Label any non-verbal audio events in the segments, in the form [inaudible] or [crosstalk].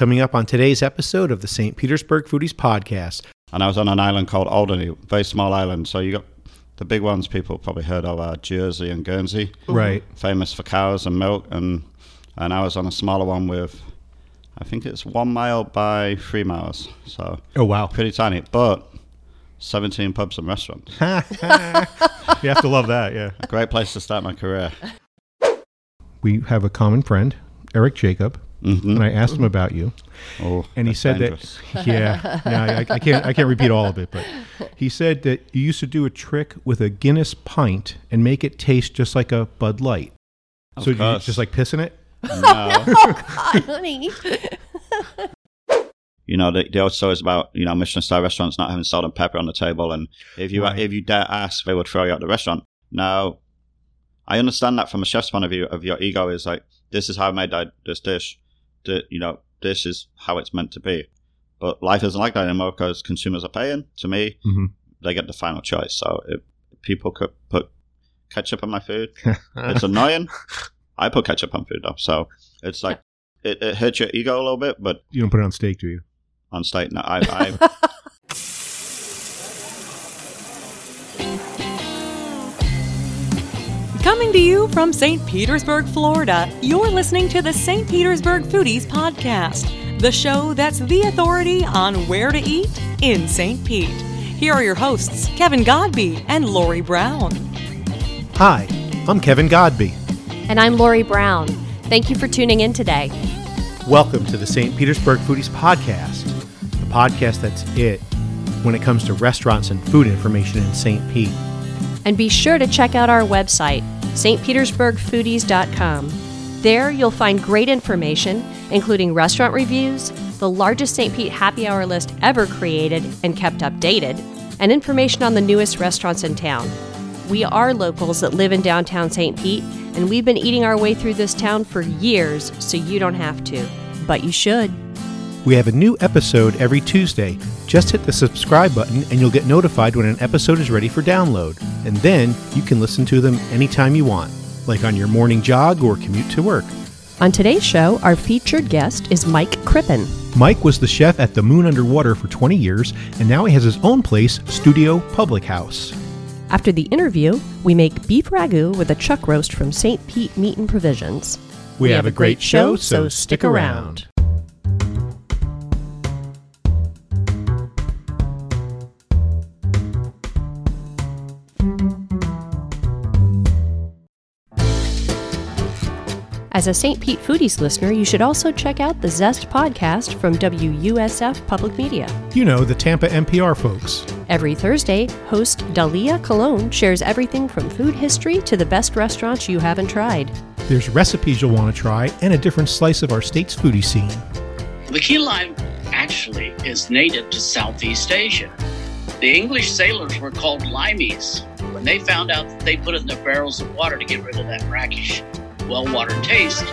coming up on today's episode of the St. Petersburg Foodies Podcast. And I was on an island called Alderney, very small island. So you got the big ones people probably heard of are Jersey and Guernsey, Right. famous for cows and milk. And and I was on a smaller one with, I think it's one mile by three miles. So Oh, wow. pretty tiny, but 17 pubs and restaurants. [laughs] you have to love that, yeah. A great place to start my career. We have a common friend, Eric Jacob, hmm and I asked him about you. Oh, And he said dangerous. that, [laughs] yeah, no, I, I can't, I can't repeat all of it, but he said that you used to do a trick with a Guinness pint and make it taste just like a Bud Light. Of so you just like pissing it? No. [laughs] God, honey. [laughs] you know, the, the old stories about you know Michelin star restaurants not having salt and pepper on the table, and if you Right. if you dare ask, they would throw you out the restaurant. Now, I understand that from a chef's point of view. Of your ego is like, this is how I made that, this dish. The, you know, this is how it's meant to be. But life isn't like that anymore because consumers are paying. To me, Mhm. they get the final choice. So if people could put ketchup on my food, [laughs] it's annoying. I put ketchup on food though, so it's like it, it hurts your ego a little bit, but You don't put it on steak, do you? on steak, No, I, I [laughs] Coming to you from St. Petersburg, Florida, you're listening to the St. Petersburg Foodies Podcast, the show that's the authority on where to eat in St. Pete. Here are your hosts, Kevin Godby and Lori Brown. Hi, I'm Kevin Godby. And I'm Lori Brown. Thank you for tuning in today. Welcome to the St. Petersburg Foodies Podcast, the podcast that's it when it comes to restaurants and food information in St. Pete. And be sure to check out our website, stpetersburgfoodies.com. There you'll find great information, including restaurant reviews, the largest St. Pete happy hour list ever created and kept updated, and information on the newest restaurants in town. We are locals that live in downtown St. Pete, and we've been eating our way through this town for years, so you don't have to. But you should. We have a new episode every Tuesday. Just hit the subscribe button and you'll get notified when an episode is ready for download. And then you can listen to them anytime you want, like on your morning jog or commute to work. On today's show, our featured guest is Mike Crippen. Mike was the chef at the Moon Underwater for 20 years, and now he has his own place, Studio Public House. After the interview, we make beef ragu with a chuck roast from St. Pete Meat and Provisions. We, have, a great show, so stick around. As a St. Pete Foodies listener, you should also check out the Zest podcast from WUSF Public Media. You know, the Tampa NPR folks. Every Thursday, host Dalia Colón shares everything from food history to the best restaurants you haven't tried. There's recipes you'll want to try and a different slice of our state's foodie scene. The key lime actually is native to Southeast Asia. The English sailors were called limeys when they found out that they put it in their barrels of water to get rid of that brackish, well-watered taste.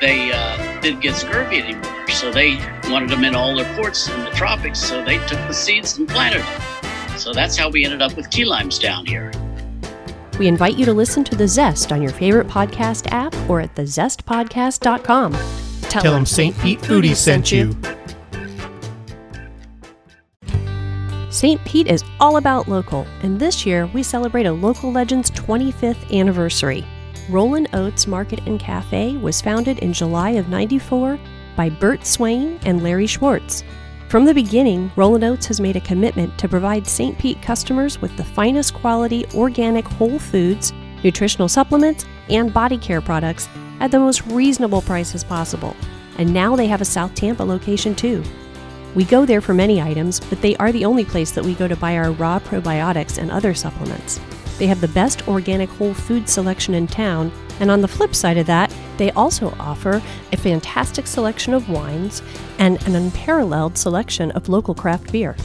They uh, didn't get scurvy anymore, so they wanted them in all their ports in the tropics. So they took the seeds and planted them. So that's how we ended up with key limes down here. We invite you to listen to The Zest on your favorite podcast app or at thezestpodcast.com. Tell, Tell them St. Pete Foodies sent you. St. Pete is all about local, and this year we celebrate a local legend's 25th anniversary. Rollin' Oats Market and Cafe was founded in July of 94 by Bert Swain and Larry Schwartz. From the beginning, Rollin' Oats has made a commitment to provide St. Pete customers with the finest quality organic whole foods, nutritional supplements, and body care products at the most reasonable prices possible. And now they have a South Tampa location too. We go there for many items, but they are the only place that we go to buy our raw probiotics and other supplements. They have the best organic whole food selection in town, and on the flip side of that, they also offer a fantastic selection of wines and an unparalleled selection of local craft beer.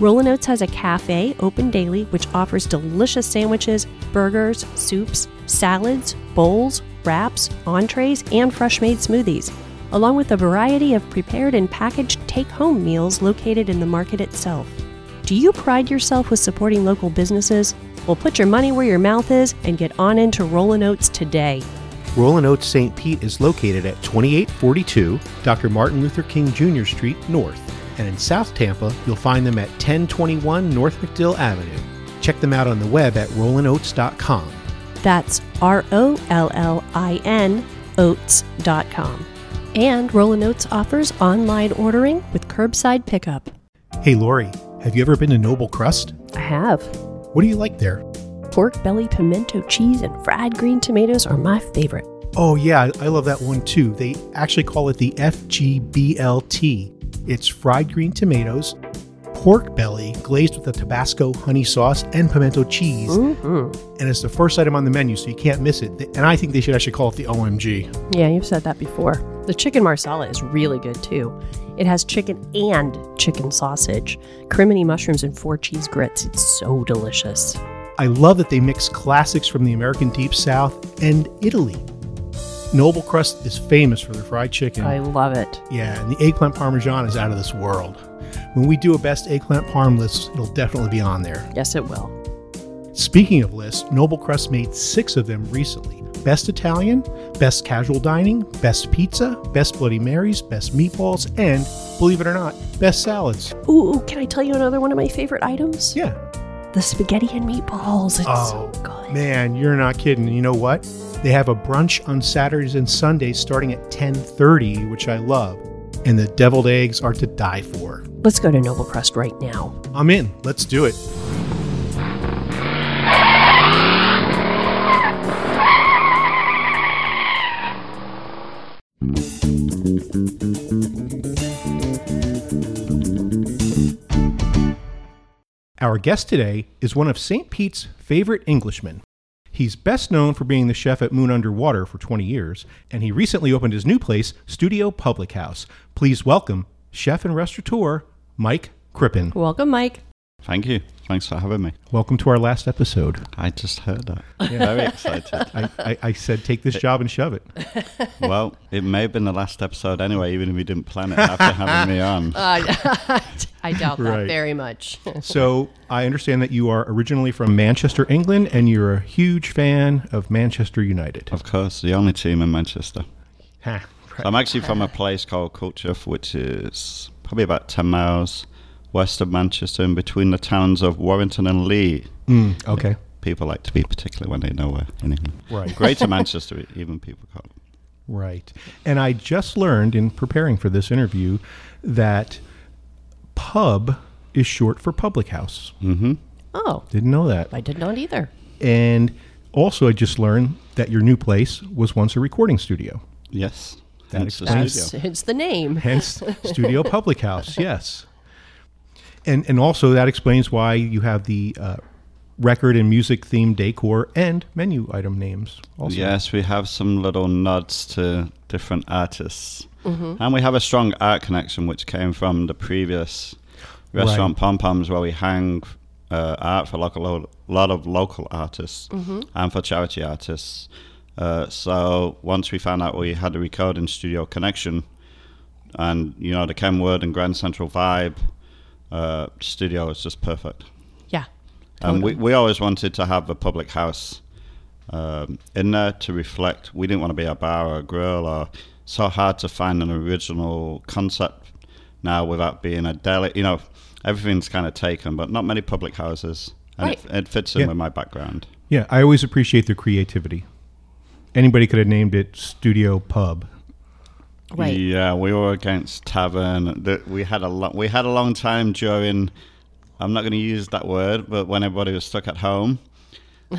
Rollin' Oats has a cafe open daily which offers delicious sandwiches, burgers, soups, salads, bowls, wraps, entrees, and fresh made smoothies, along with a variety of prepared and packaged take home meals located in the market itself. Do you pride yourself with supporting local businesses? Well, put your money where your mouth is and get on into Rollin' Oats today. Rollin' Oats St. Pete is located at 2842 Dr. Martin Luther King Jr. Street North. And in South Tampa, you'll find them at 1021 North MacDill Avenue. Check them out on the web at rollinoats.com. That's R O L L I N oats.com. And Rollin' Oats offers online ordering with curbside pickup. Hey, Lori, have you ever been to Noble Crust? I have. What do you like there? Pork belly, pimento cheese, and fried green tomatoes are my favorite. Oh, yeah, I love that one too. They actually call it the FGBLT. It's fried green tomatoes, pork belly glazed with a Tabasco honey sauce and pimento cheese. Mm-hmm. And it's the first item on the menu, so you can't miss it. And I think they should actually call it the OMG. Yeah, you've said that before. The chicken marsala is really good too. It has chicken and chicken sausage, crimini mushrooms, and four cheese grits. It's so delicious. I love that they mix classics from the American Deep South and Italy. Noble Crust is famous for their fried chicken. I love it. yeah, and the eggplant parmesan is out of this world. When we do a best eggplant parm list, it'll definitely be on there. Yes, it will. Speaking of lists, Noble Crust made six of them recently Best Italian, Best Casual Dining, Best Pizza, Best Bloody Marys, Best Meatballs, and, believe it or not, Best Salads. Ooh, can I tell you another one of my favorite items? Yeah. The spaghetti and meatballs. It's Oh, so good. Man, you're not kidding. You know what? They have a brunch on Saturdays and Sundays starting at 10:30, which I love. And the deviled eggs are to die for. Let's go to Noble Crust right now. I'm in. Let's do it. Our guest today is one of St. Pete's favorite Englishmen. He's best known for being the chef at Moon Underwater for 20 years, and he recently opened his new place, Studio Public House. Please welcome chef and restaurateur Mike Crippen. Welcome, Mike. Thank you. Thanks for having me. Welcome to our last episode. I just heard that. Very excited. [laughs] I, I, I said, take this job and shove it. [laughs] well, it may have been the last episode anyway, even if we didn't plan it after [laughs] having me on. I doubt that Right. very much. So I understand that you are originally from Manchester, England, and you're a huge fan of Manchester United. Of course, the only team in Manchester. Ha, So I'm actually from a place called Culcheth, which is probably about 10 miles west of Manchester, in between the towns of Warrington and Leigh. Mm, okay. People like to be particular when they know where in England. Right. Greater [laughs] Manchester, even people call it. Right. And I just learned in preparing for this interview that pub is short for public house. Mm hmm Oh, Didn't know that. I did not know it either. And also, I just learned that your new place was once a recording studio. Yes. That Hence the explains- studio. That's, the name. Hence, [laughs] Studio Public House. Yes. And and also that explains why you have the uh, record and music themed decor and menu item names. Also. Yes, we have some little nods to different artists. And we have a strong art connection, which came from the previous restaurant Pom Poms, where we hang uh, art for like a lot of local artists and for charity artists. Uh, so once we found out we had a recording studio connection, and you know the Kenwood and Grand Central vibe, uh, studio is just perfect. Yeah. And we, we always wanted to have a public house um, in there to reflect. We didn't want to be a bar or a grill or so hard to find an original concept now without being a deli. You know, everything's kind of taken, but not many public houses. And it, Right. it fits in Yeah. with my background. Yeah, I always appreciate their creativity. Anybody could have named it Studio Pub. Right. Yeah, we were against tavern. We had a lo- we had a long time during. I'm not going to use that word, but when everybody was stuck at home,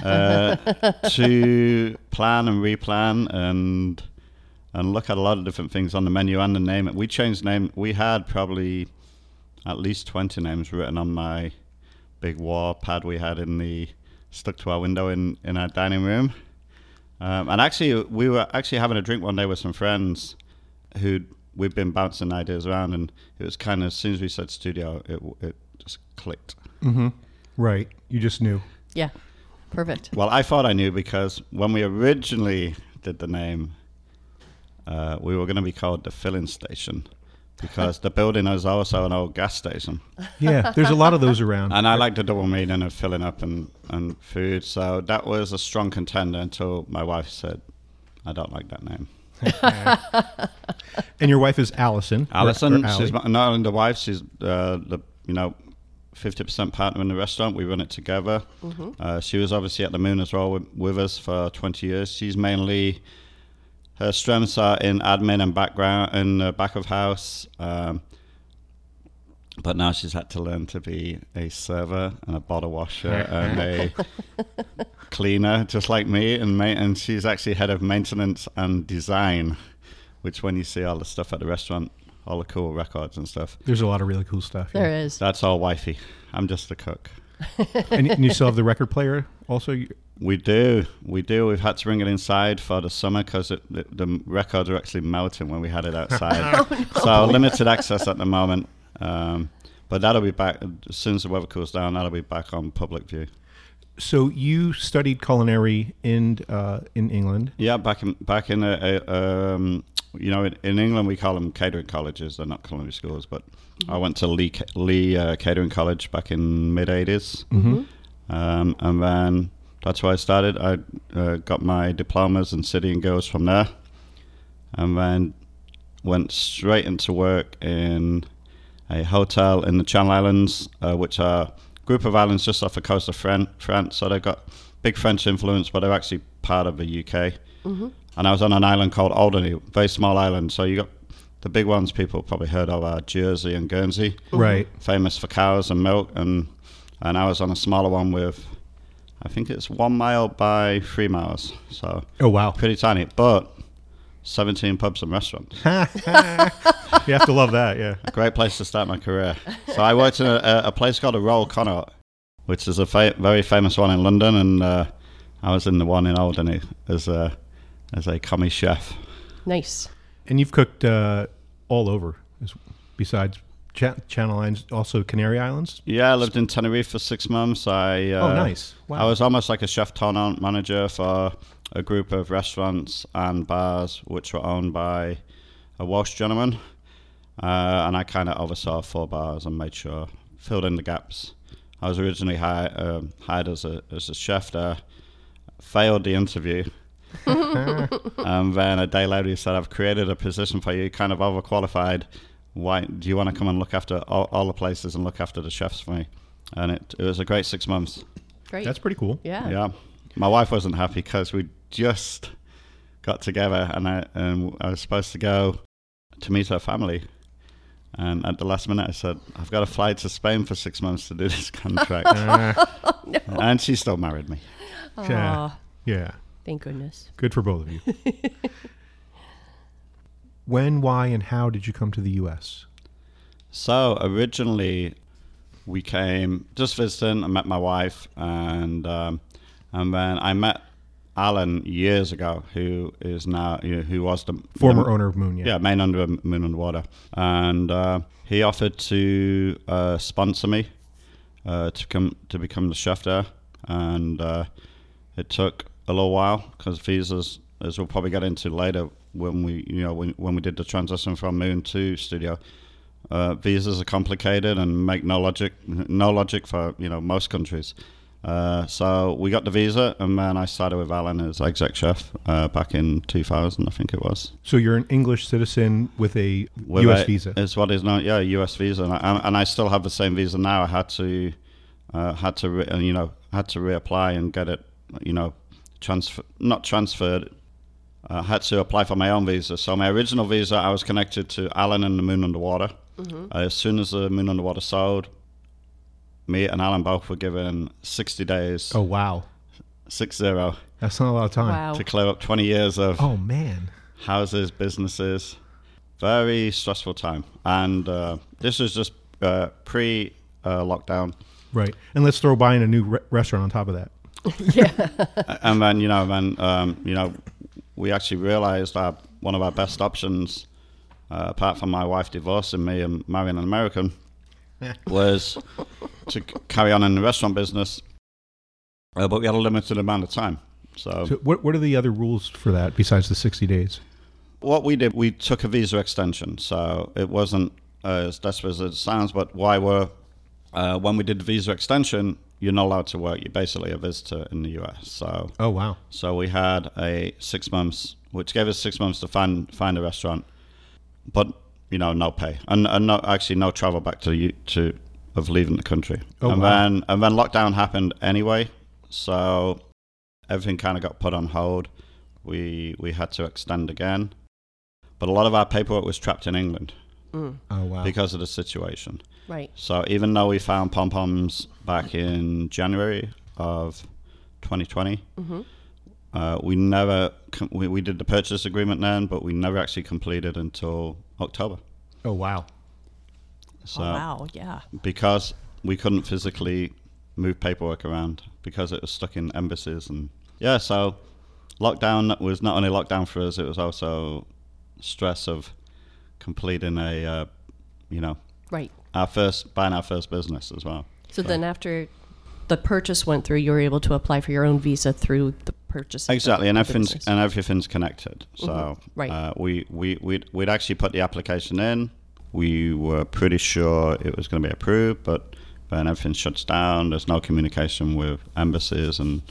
uh, [laughs] to plan and replan and and look at a lot of different things on the menu and the name. We changed name. We had probably at least 20 names written on my big wall pad we had in the stuck to our window in in our dining room. Um, and actually, we were actually having a drink one day with some friends who we've been bouncing ideas around, and it was kind of as soon as we said studio, it it just clicked. Right. You just knew. Yeah. Perfect. Well, I thought I knew because when we originally did the name, uh, we were going to be called the filling station because the building is also an old gas station, Yeah, there's a lot of those around. and I like the double meaning of filling up and and food. So that was a strong contender until my wife said, I don't like that name. [laughs] And your wife is Allison. or- Alison, or she's my- not only the wife, she's uh, the you know fifty percent partner in the restaurant. We run it together. Uh, she was obviously at the Moon as well with, with us for twenty years. She's mainly her strengths are in admin and background in the back of house. Um, but now she's had to learn to be a server and a bottle washer and a cleaner, just like me. And ma- and she's actually head of maintenance and design, which when you see all the stuff at the restaurant, all the cool records and stuff, There's a lot of really cool stuff. yeah. There is. that's all wifey. I'm just a cook. [laughs] and, and you still have the record player also? We do, we do. We've had to bring it inside for the summer because the, the records are actually melting when we had it [laughs] outside. Oh, so limited access at the moment. Um, but that'll be back as soon as the weather cools down. That'll be back on public view. So you studied culinary in uh, in England. Yeah, back in back in a, a, um, you know in, in England we call them catering colleges. They're not culinary schools, but I went to Leigh Leigh uh, Catering College back in mid 80s um, and then that's where I started. I uh, got my diplomas in City and Guilds from there, and then went straight into work in a hotel in the Channel Islands, uh, which are a group of islands just off the coast of Fran- France. So they've got big French influence, but they're actually part of the UK. And I was on an island called Alderney, very small island. So you got the big ones people probably heard of are Jersey and Guernsey, Right. famous for cows and milk. And and I was on a smaller one with, I think it's one mile by three miles. So Oh wow. pretty tiny, but 17 pubs and restaurants. [laughs] You have to love that. Yeah. A Great place to start my career. So I worked in a, a place called a Royal Connaught, which is a fa- very famous one in London, and uh, I was in the one in Alderney as a as a commis chef. Nice. And you've cooked uh, all over, besides Cha- Channel Islands, also Canary Islands. Yeah, I lived in Tenerife for six months. I uh, Oh, nice. Wow. I was almost like a chef turnout manager for a group of restaurants and bars which were owned by a Welsh gentleman, uh, and I kind of oversaw four bars and made sure filled in the gaps. I was originally hired, um hired as a as a chef there, failed the interview. and [laughs] then a day later he said, I've created a position for you, kind of overqualified. Why do you want to come and look after all, all the places and look after the chefs for me? And it, it was a great six months. Great. That's pretty cool. yeah. Yeah. My wife wasn't happy because we just got together and I, and I was supposed to go to meet her family. And at the last minute, I said, I've got to fly to Spain for six months to do this [laughs] contract. [laughs] Uh, And she still married me. yeah. Yeah. thank goodness. Good for both of you. [laughs] when, why, and how did you come to the U.S.? So originally, we came just visiting. I met my wife, and um, and then I met Alan years ago, who is now you know, who was the Former owner of Moon. Yeah. yeah, main under Moon and Water, and uh, he offered to uh, sponsor me uh, to come to become the chef there, and uh, it took a little while because visas, as we'll probably get into later, when we you know when, when we did the transition from Moon to Studio, uh, visas are complicated and make no logic no logic for you know most countries. Uh, so we got the visa, and then I started with Alan as exec chef uh, back in 2000, I think it was. So you're an English citizen with a With U.S. a- visa. It's what is known, yeah, U.S. visa, and I, and I still have the same visa now. I had to, uh, had to, re, you know, had to reapply and get it, you know, transfer, not transferred. I had to apply for my own visa. So my original visa, I was connected to Alan and the Moon Underwater. Uh, as soon as the Moon Underwater sold, me and Alan both were given 60 days, Oh wow, six zero, that's not a lot of time. Wow. to clear up 20 years of Oh man. houses, businesses. Very stressful time. And uh, this was just uh, pre uh, lockdown. Right. And let's throw buying a new re- restaurant on top of that. [laughs] Yeah. and then, you know, then, um, you know, we actually realized that one of our best options, uh, apart from my wife divorcing me and marrying an American, was to carry on in the restaurant business. Uh, but we had a limited amount of time. So, So what what are the other rules for that besides the 60 days? what we did, we took a visa extension. So it wasn't uh, as desperate as it sounds, but why were, uh, when we did the visa extension, you're not allowed to work. You're basically a visitor in the US. So, Oh wow. so we had a six months which gave us six months to find find a restaurant, but you know, no pay and, and no, actually no travel back to the, to of leaving the country. Oh, and wow. then and then lockdown happened anyway, so everything kind of got put on hold. We we had to extend again, but a lot of our paperwork was trapped in England Mm, Oh wow. because of the situation. right. So even though we found pom poms back in January of 2020, hmm uh, we never com- we, we did the purchase agreement then, but we never actually completed until October. oh wow. So oh, wow. Yeah. because we couldn't physically move paperwork around because it was stuck in embassies and yeah, so lockdown was not only lockdown for us, it was also stress of completing a uh, you know Right. our first buying our first business as well. So then after the purchase went through, you were able to apply for your own visa through the purchase. of the- Exactly, and everything's business. and everything's connected. So Mhm, right. uh, we we we'd, we'd actually put the application in. We were pretty sure it was going to be approved, but then everything shuts down. There's no communication with embassies and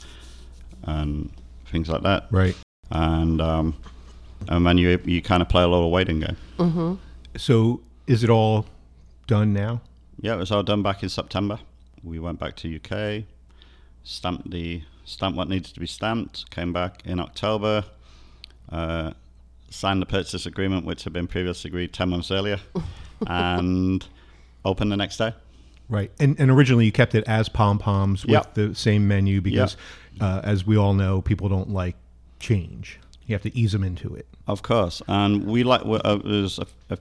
and things like that. Right. And um, and then you you kind of play a little waiting game. Mhm. So is it all done now? Yeah, it was all done back in September. We went back to UK, stamped the stamped what needed to be stamped. Came back in October, uh, signed the purchase agreement, which had been previously agreed ten months earlier, [laughs] and opened the next day. Right. And and originally you kept it as pom poms with Yep. the same menu because, uh, as we all know, people don't like change. You have to ease them into it. Of course, and we like we- uh, there's a, a,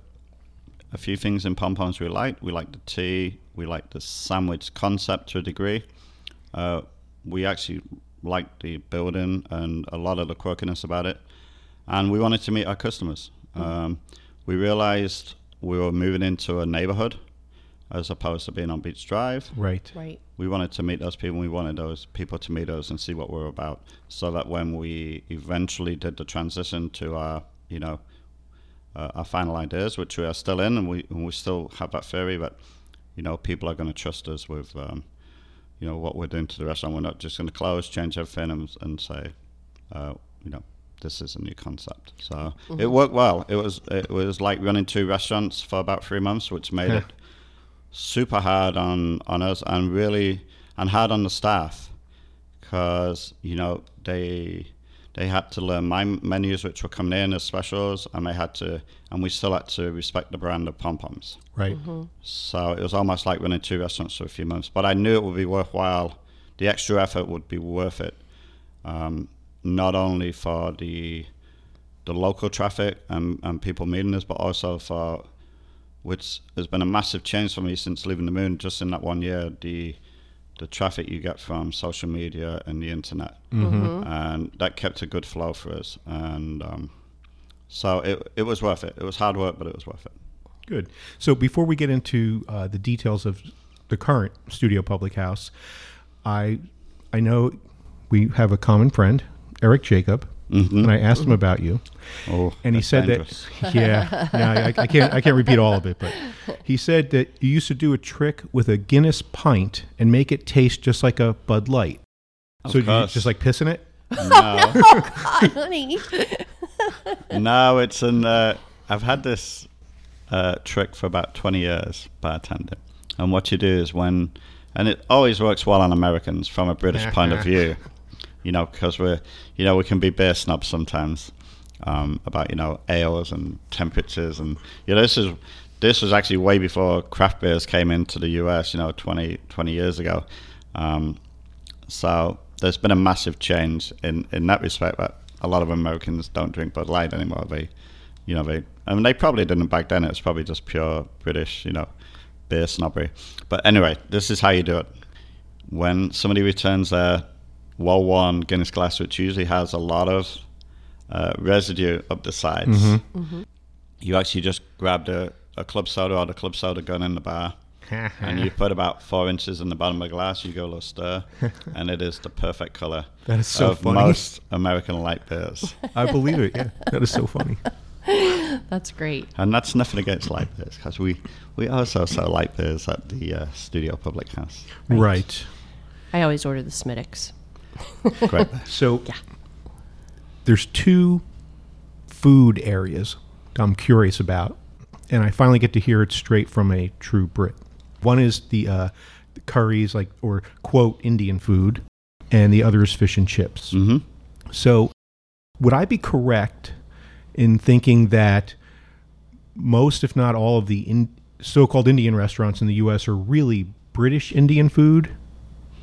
a few things in pom poms we liked. We liked the tea. We liked the sandwich concept to a degree. Uh, we actually liked the building and a lot of the quirkiness about it, and we wanted to meet our customers. Um, we realized we were moving into a neighborhood as opposed to being on Beach Drive Right. Right. we wanted to meet those people. We wanted those people to meet us and see what we're about, so that when we eventually did the transition to our, you know, uh, our final ideas, which we are still in, and we and we still have that theory that, you know, people are going to trust us with, um, you know, what we're doing to the restaurant. We're not just going to close, change everything, and, and say, uh, you know, this is a new concept. So it worked well. It was it was like running two restaurants for about three months, which made it super hard on on us and really and hard on the staff because you know they they had to learn my menus which were coming in as specials and they had to and we still had to respect the brand of pom poms Right. so it was almost like running two restaurants for a few months but i knew it would be worthwhile the extra effort would be worth it um, not only for the the local traffic and, and people meeting us but also for which has been a massive change for me since leaving the moon. Just in that one year, the the traffic you get from social media and the internet, Mm-hmm. and that kept a good flow for us. And um, so it it was worth it. It was hard work, but it was worth it. Good. So before we get into uh, the details of the current Studio Public House, I I know we have a common friend, Eric Jacob, and I asked him about you, Oh, and he said dangerous. that [laughs] yeah, yeah I, I can't I can't repeat all of it, but he said that you used to do a trick with a Guinness pint and make it taste just like a Bud Light. Of so you just like pissing it? no, God, [laughs] honey. [laughs] no, it's an. Uh, I've had this uh, trick for about twenty years bartending, and what you do is when, and it always works well on Americans from a British point of view, you know, because we're, you know, we can be beer snobs sometimes um, about you know ales and temperatures, and you know this is this was actually way before craft beers came into the US, you know, 20, 20 years ago. Um, so there's been a massive change in, in that respect. but a lot of Americans don't drink Bud Light anymore. They, you know, they I mean they probably didn't back then. It was probably just pure British, you know, beer snobbery. But anyway, this is how you do it. When somebody returns their well worn Guinness glass, which usually has a lot of uh, residue up the sides, you actually just grabbed the, a club soda or the club soda gun in the bar [laughs] and you put about four inches in the bottom of the glass. You go a little stir, [laughs] and it is the perfect color That is so of funny. most American light beers. [laughs] I believe it. Yeah, that is so funny. That's great. and that's nothing against light beers because we, we also sell light beers at the uh, Studio Public House. Right. I always order the Smithwick's. [laughs] Great. So Yeah. there's two food areas I'm curious about, and I finally get to hear it straight from a true Brit. One is the, uh, the curries, like or quote Indian food, and the other is fish and chips. hmm So, would I be correct in thinking that most, if not all, of the in, so-called Indian restaurants in the U.S. are really British Indian food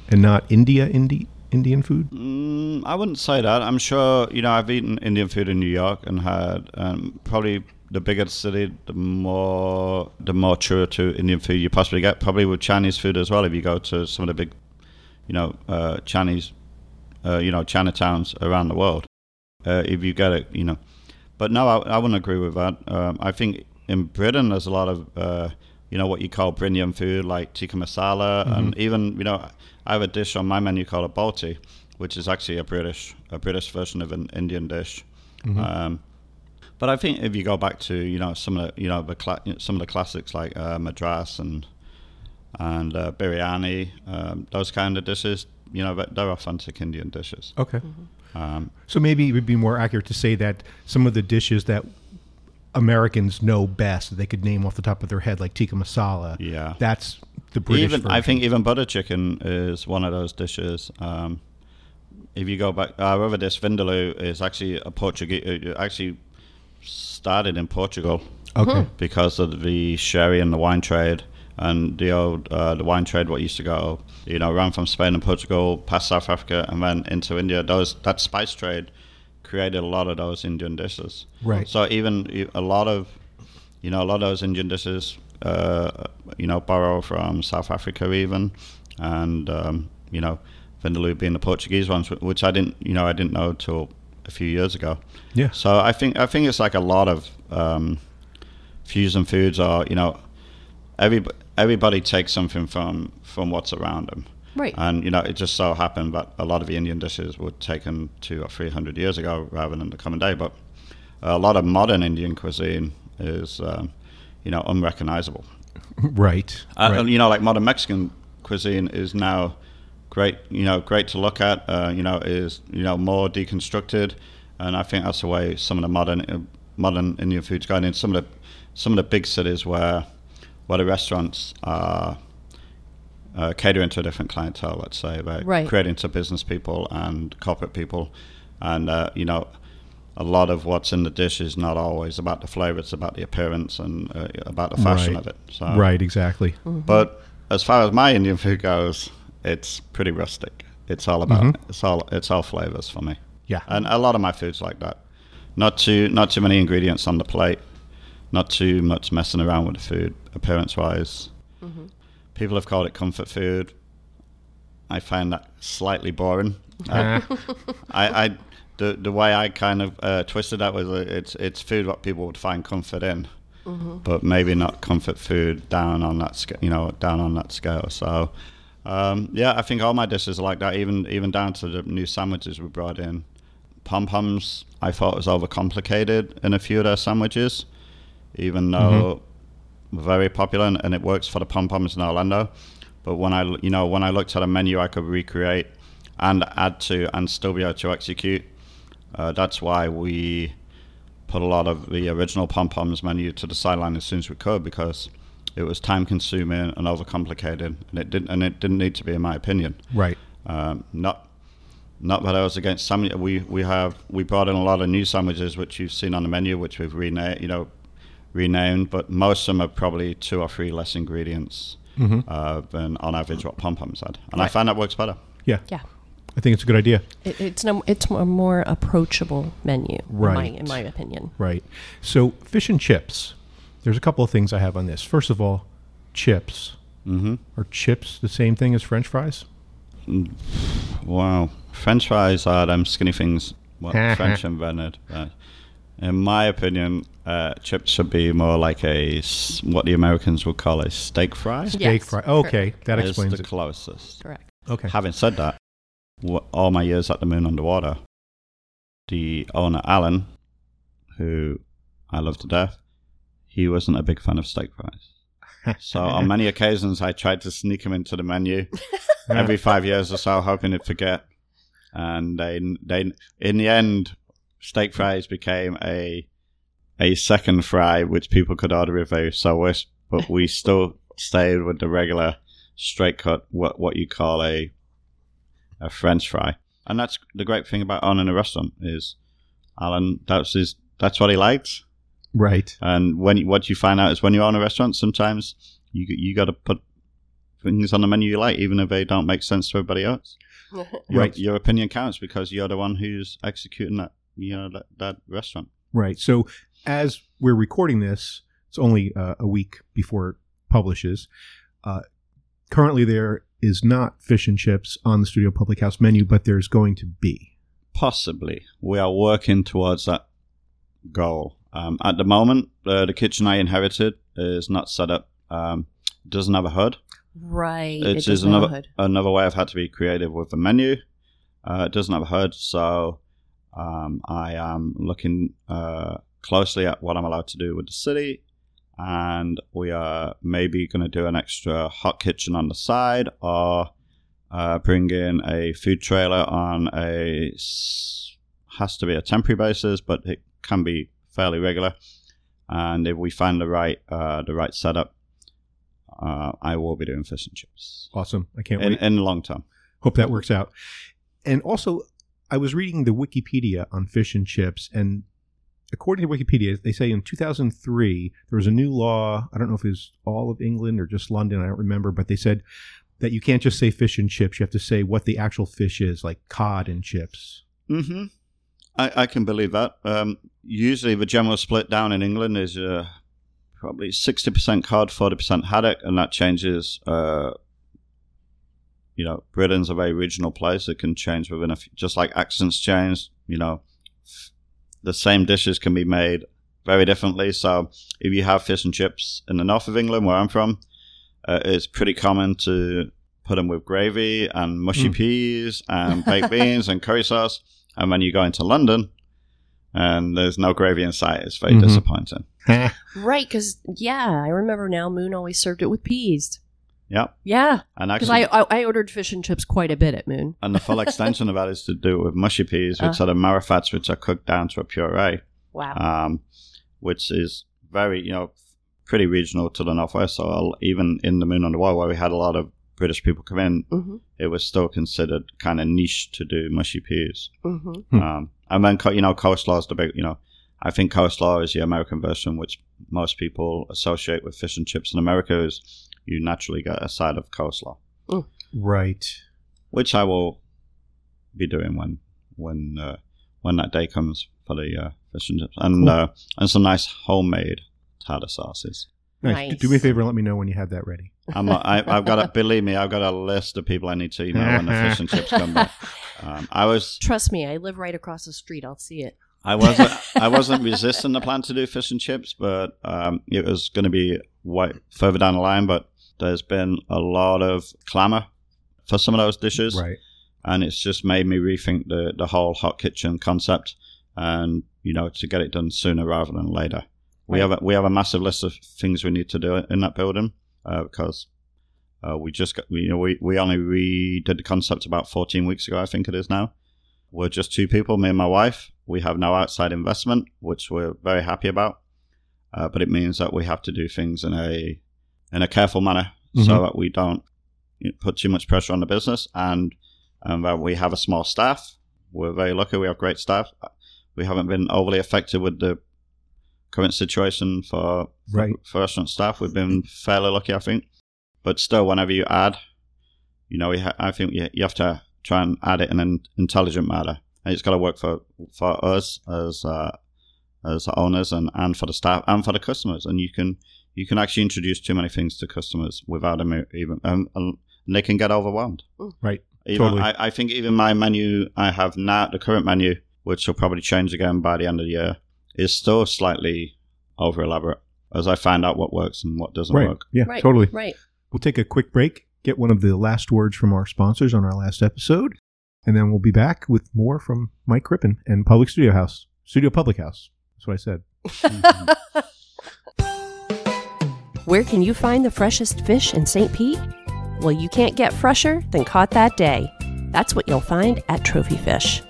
and not India Indi- Indian food? Mm, I wouldn't say that. I'm sure, you know, I've eaten Indian food in New York and had um, probably the bigger the city, the more the more true to Indian food you possibly get. Probably with Chinese food as well. If you go to some of the big, you know, uh, Chinese, uh, you know, Chinatowns around the world, uh, if you get it, you know. But no, I, I wouldn't agree with that. Um, I think in Britain there's a lot of, uh, you know, what you call Indian food like tikka masala, and even you know, I have a dish on my menu called a balti, which is actually a British a British version of an Indian dish. Um, but I think if you go back to you know some of the you know the cla- some of the classics like uh, madras and and uh, biryani, um, those kind of dishes, you know, they're- they're authentic Indian dishes. Okay. Um, So maybe it would be more accurate to say that some of the dishes that Americans know best, that they could name off the top of their head, like tikka masala. Yeah. That's the British. even I think even butter chicken is one of those dishes. Um, if you go back, however, this vindaloo is actually a Portuguese. Actually started in Portugal Okay. because of the sherry and the wine trade and the old uh, the wine trade. What used to go, you know, ran from Spain and Portugal past South Africa and then into India. Those that spice trade created a lot of those Indian dishes. Right. So even a lot of, you know, a lot of those Indian dishes, uh, you know, borrow from South Africa even, and um, you know, vindaloo being the Portuguese ones, which I didn't, you know, I didn't know till a few years ago. Yeah. So I think I think it's like a lot of um, fusion foods are, you know, every everybody takes something from from what's around them. Right. And you know, it just so happened that a lot of the Indian dishes were taken two or three hundred years ago rather than the common day. But a lot of modern Indian cuisine is, um, you know, unrecognizable. Right. Uh, right. You know, like modern Mexican cuisine is now great. You know, great to look at. Uh, you know, is you know more deconstructed, and I think that's the way some of the modern uh, modern Indian food's going in some of the some of the big cities where where the restaurants are uh, catering to a different clientele. Let's say they're Right. creating to business people and corporate people, and uh, you know. A lot of what's in the dish is not always about the flavor; it's about the appearance and uh, about the fashion Right. of it. So, right. Exactly. but as far as my Indian food goes, it's pretty rustic. It's all about it's all it's all flavors for me. Yeah. And a lot of my food's like that. Not too not too many ingredients on the plate. Not too much messing around with the food appearance wise. People have called it comfort food. I find that slightly boring. Ah, I, I the the way I kind of uh, twisted that was uh, it's it's food what people would find comfort in, but maybe not comfort food down on that scale. You know, down on that scale. So, um, yeah, I think all my dishes are like that. Even even down to the new sandwiches we brought in. Pom poms, I thought was overcomplicated in a few of their sandwiches, even though very popular and, and it works for the pom poms in Orlando. But when I, you know, when I looked at a menu, I could recreate and add to and still be able to execute. Uh, that's why we put a lot of the original pom poms menu to the sideline as soon as we could because it was time consuming and overcomplicated, and it didn't and it didn't need to be, in my opinion. right. Um, not not that I was against sandwich. We we have we brought in a lot of new sandwiches which you've seen on the menu, which we've renamed, you know, renamed. But most of them are probably two or three less ingredients uh, than on average what pom poms had, and I find that works better. Yeah. Yeah. I think it's a good idea. It, it's no, it's a more approachable menu, in, my, Right. in my opinion. Right. So fish and chips. There's a couple of things I have on this. First of all, chips. hmm Are chips the same thing as French fries? Wow, French fries are them skinny things what [laughs] French invented. Right. In my opinion, uh, chips should be more like a what the Americans would call a steak fry. Steak Yes, fry. Okay, correct. that is explains the it. closest. Correct. Okay. Having said that, wh- all my years at the Moon Underwater, the owner Alan, who I love to death, he wasn't a big fan of steak fries. So on many [laughs] occasions, I tried to sneak him into the menu [laughs] every five years or so, hoping he'd forget. And they, they, in the end, steak fries became a a second fry, which people could order if they so wished, but we still stayed with the regular straight cut, what what you call a a French fry. And that's the great thing about owning a restaurant is Alan. That's his. That's what he likes. Right. And when what you find out is when you own a restaurant, sometimes you you got to put things on the menu you like, even if they don't make sense to everybody else. [laughs] Your, Right. your opinion counts because you're the one who's executing that you know that, that restaurant. Right. So as we're recording this, it's only uh, a week before it publishes. Uh, currently, there is not fish and chips on the Studio Public House menu, but there's going to be. Possibly, we are working towards that goal. Um, at the moment, uh, the kitchen I inherited is not set up. Um, doesn't have a hood. Right. It's it is does not another hood. another way I've had to be creative with the menu. Uh, it doesn't have a hood, so um, I am looking uh, closely at what I'm allowed to do with the city, and we are maybe going to do an extra hot kitchen on the side, or uh, bring in a food trailer on a has to be a temporary basis, but it can be fairly regular. And if we find the right uh, the right setup, uh, I will be doing fish and chips Awesome. I can't in, wait. in the long term. Hope that works out. And also, I was reading the Wikipedia on fish and chips, and according to Wikipedia, they say in 2003 there was a new law. I don't know if it was all of England or just London. I don't remember, but they said that you can't just say fish and chips. You have to say what the actual fish is, like cod and chips. hmm I, I can believe that. Um, usually, the general split down in England is uh, probably sixty percent cod, forty percent haddock, and that changes. Uh, you know, Britain's a very regional place. It can change within a few, just like accents change. You know, the same dishes can be made very differently. So, if you have fish and chips in the north of England, where I'm from, uh, it's pretty common to put them with gravy and mushy Mm. peas and [laughs] baked beans and curry sauce. And when you go into London and there's no gravy in sight, it's very Mhm. disappointing. [laughs] Right, because yeah, I remember now. Moon always served it with peas. Yep. Yeah, And because actually, I, I I ordered fish and chips quite a bit at Moon. and the full [laughs] extension of that is to do it with mushy peas, which Uh. are the marrowfats, which are cooked down to a puree, Wow. um, which is very, you know, pretty regional to the northwest. So I'll, even in the Moon on the Wall, where we had a lot of British people come in, hmm it was still considered kind of niche to do mushy peas. hmm Hmm. Um, and then, co- you know, coleslaw is the big, you know, I think coleslaw is the American version, which most people associate with fish and chips in America, is you naturally get a side of coleslaw, right. which I will be doing when when uh, when that day comes for the uh, fish and chips, and Cool. uh, and some nice homemade tartar sauces. Nice. Nice. Do me a favor and let me know when you have that ready. I'm, I, I've got a believe me, I've got a list of people I need to email when the fish and chips come back. [laughs] Um, I was Trust me, I live right across the street. I'll see it. I wasn't I wasn't resisting the plan to do fish and chips, but um, it was going to be way further down the line. But there's been a lot of clamour for some of those dishes, Right. and it's just made me rethink the the whole hot kitchen concept, and you know to get it done sooner rather than later. We have a, we have a massive list of things we need to do in that building uh, because. Uh, we just got, you know, we, we only redid the concept about 14 weeks ago, I think it is now. We're just two people, me and my wife. We have no outside investment, which we're very happy about. Uh, but it means that we have to do things in a in a careful manner so Mhm. that we don't put too much pressure on the business, and and that we have a small staff. We're very lucky; we have great staff. We haven't been overly affected with the current situation for for, Right. for restaurant staff. We've been fairly lucky, I think. But still, whenever you add, you know, you ha- I think you, you have to try and add it in an intelligent manner, and it's got to work for for us as uh, as owners and, and for the staff and for the customers. And you can you can actually introduce too many things to customers without them even um, and they can get overwhelmed. Right. Even, Totally. I, I think even my menu I have now, the current menu, which will probably change again by the end of the year, is still slightly over elaborate as I find out what works and what doesn't Right. work. Yeah, Right. totally. Right. We'll take a quick break, get one of the last words from our sponsors on our last episode, and then we'll be back with more from Mike Crippen and Public Studio House. Studio Public House. That's what I said. [laughs] Where can you find the freshest fish in St. Pete? Well, you can't get fresher than caught that day. That's what you'll find at Trophy Fish.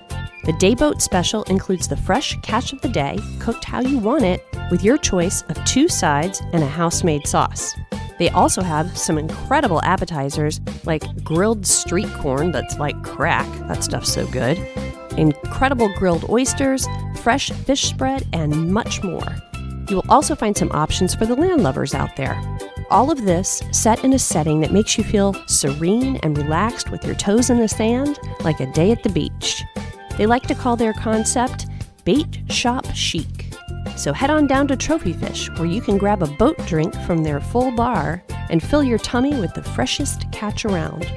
The Day Boat Special includes the fresh catch of the day, cooked how you want it, with your choice of two sides and a house made sauce. They also have some incredible appetizers like grilled street corn that's like crack, that stuff's so good, incredible grilled oysters, fresh fish spread, and much more. You will also find some options for the landlubbers out there. All of this set in a setting that makes you feel serene and relaxed with your toes in the sand like a day at the beach. They like to call their concept bait shop chic. So head on down to Trophy Fish, where you can grab a boat drink from their full bar and fill your tummy with the freshest catch around.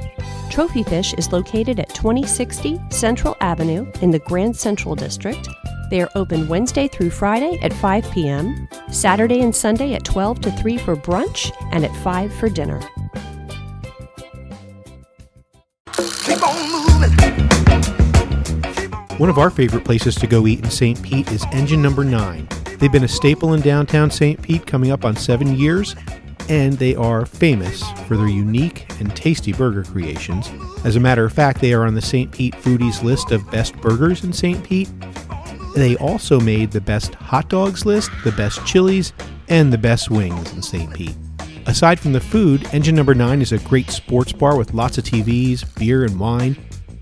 Trophy Fish is located at 2060 Central Avenue in the Grand Central District. They are open Wednesday through Friday at 5 p.m., Saturday and Sunday at 12 to 3 for brunch, and at 5 for dinner. One of our favorite places to go eat in St. Pete is Engine Number 9. They've been a staple in downtown St. Pete coming up on seven years, and they are famous for their unique and tasty burger creations. As a matter of fact, they are on the St. Pete Foodies list of best burgers in St. Pete. They also made the best hot dogs list, the best chilies, and the best wings in St. Pete. Aside from the food, Engine Number 9 is a great sports bar with lots of TVs, beer, and wine.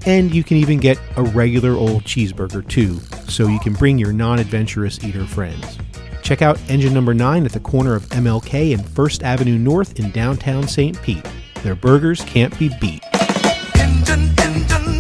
And you can even get a regular old cheeseburger too, so you can bring your non adventurous eater friends. Check out Engine Number 9 at the corner of MLK and First Avenue North in downtown St. Pete. Their burgers can't be beat. Engine, engine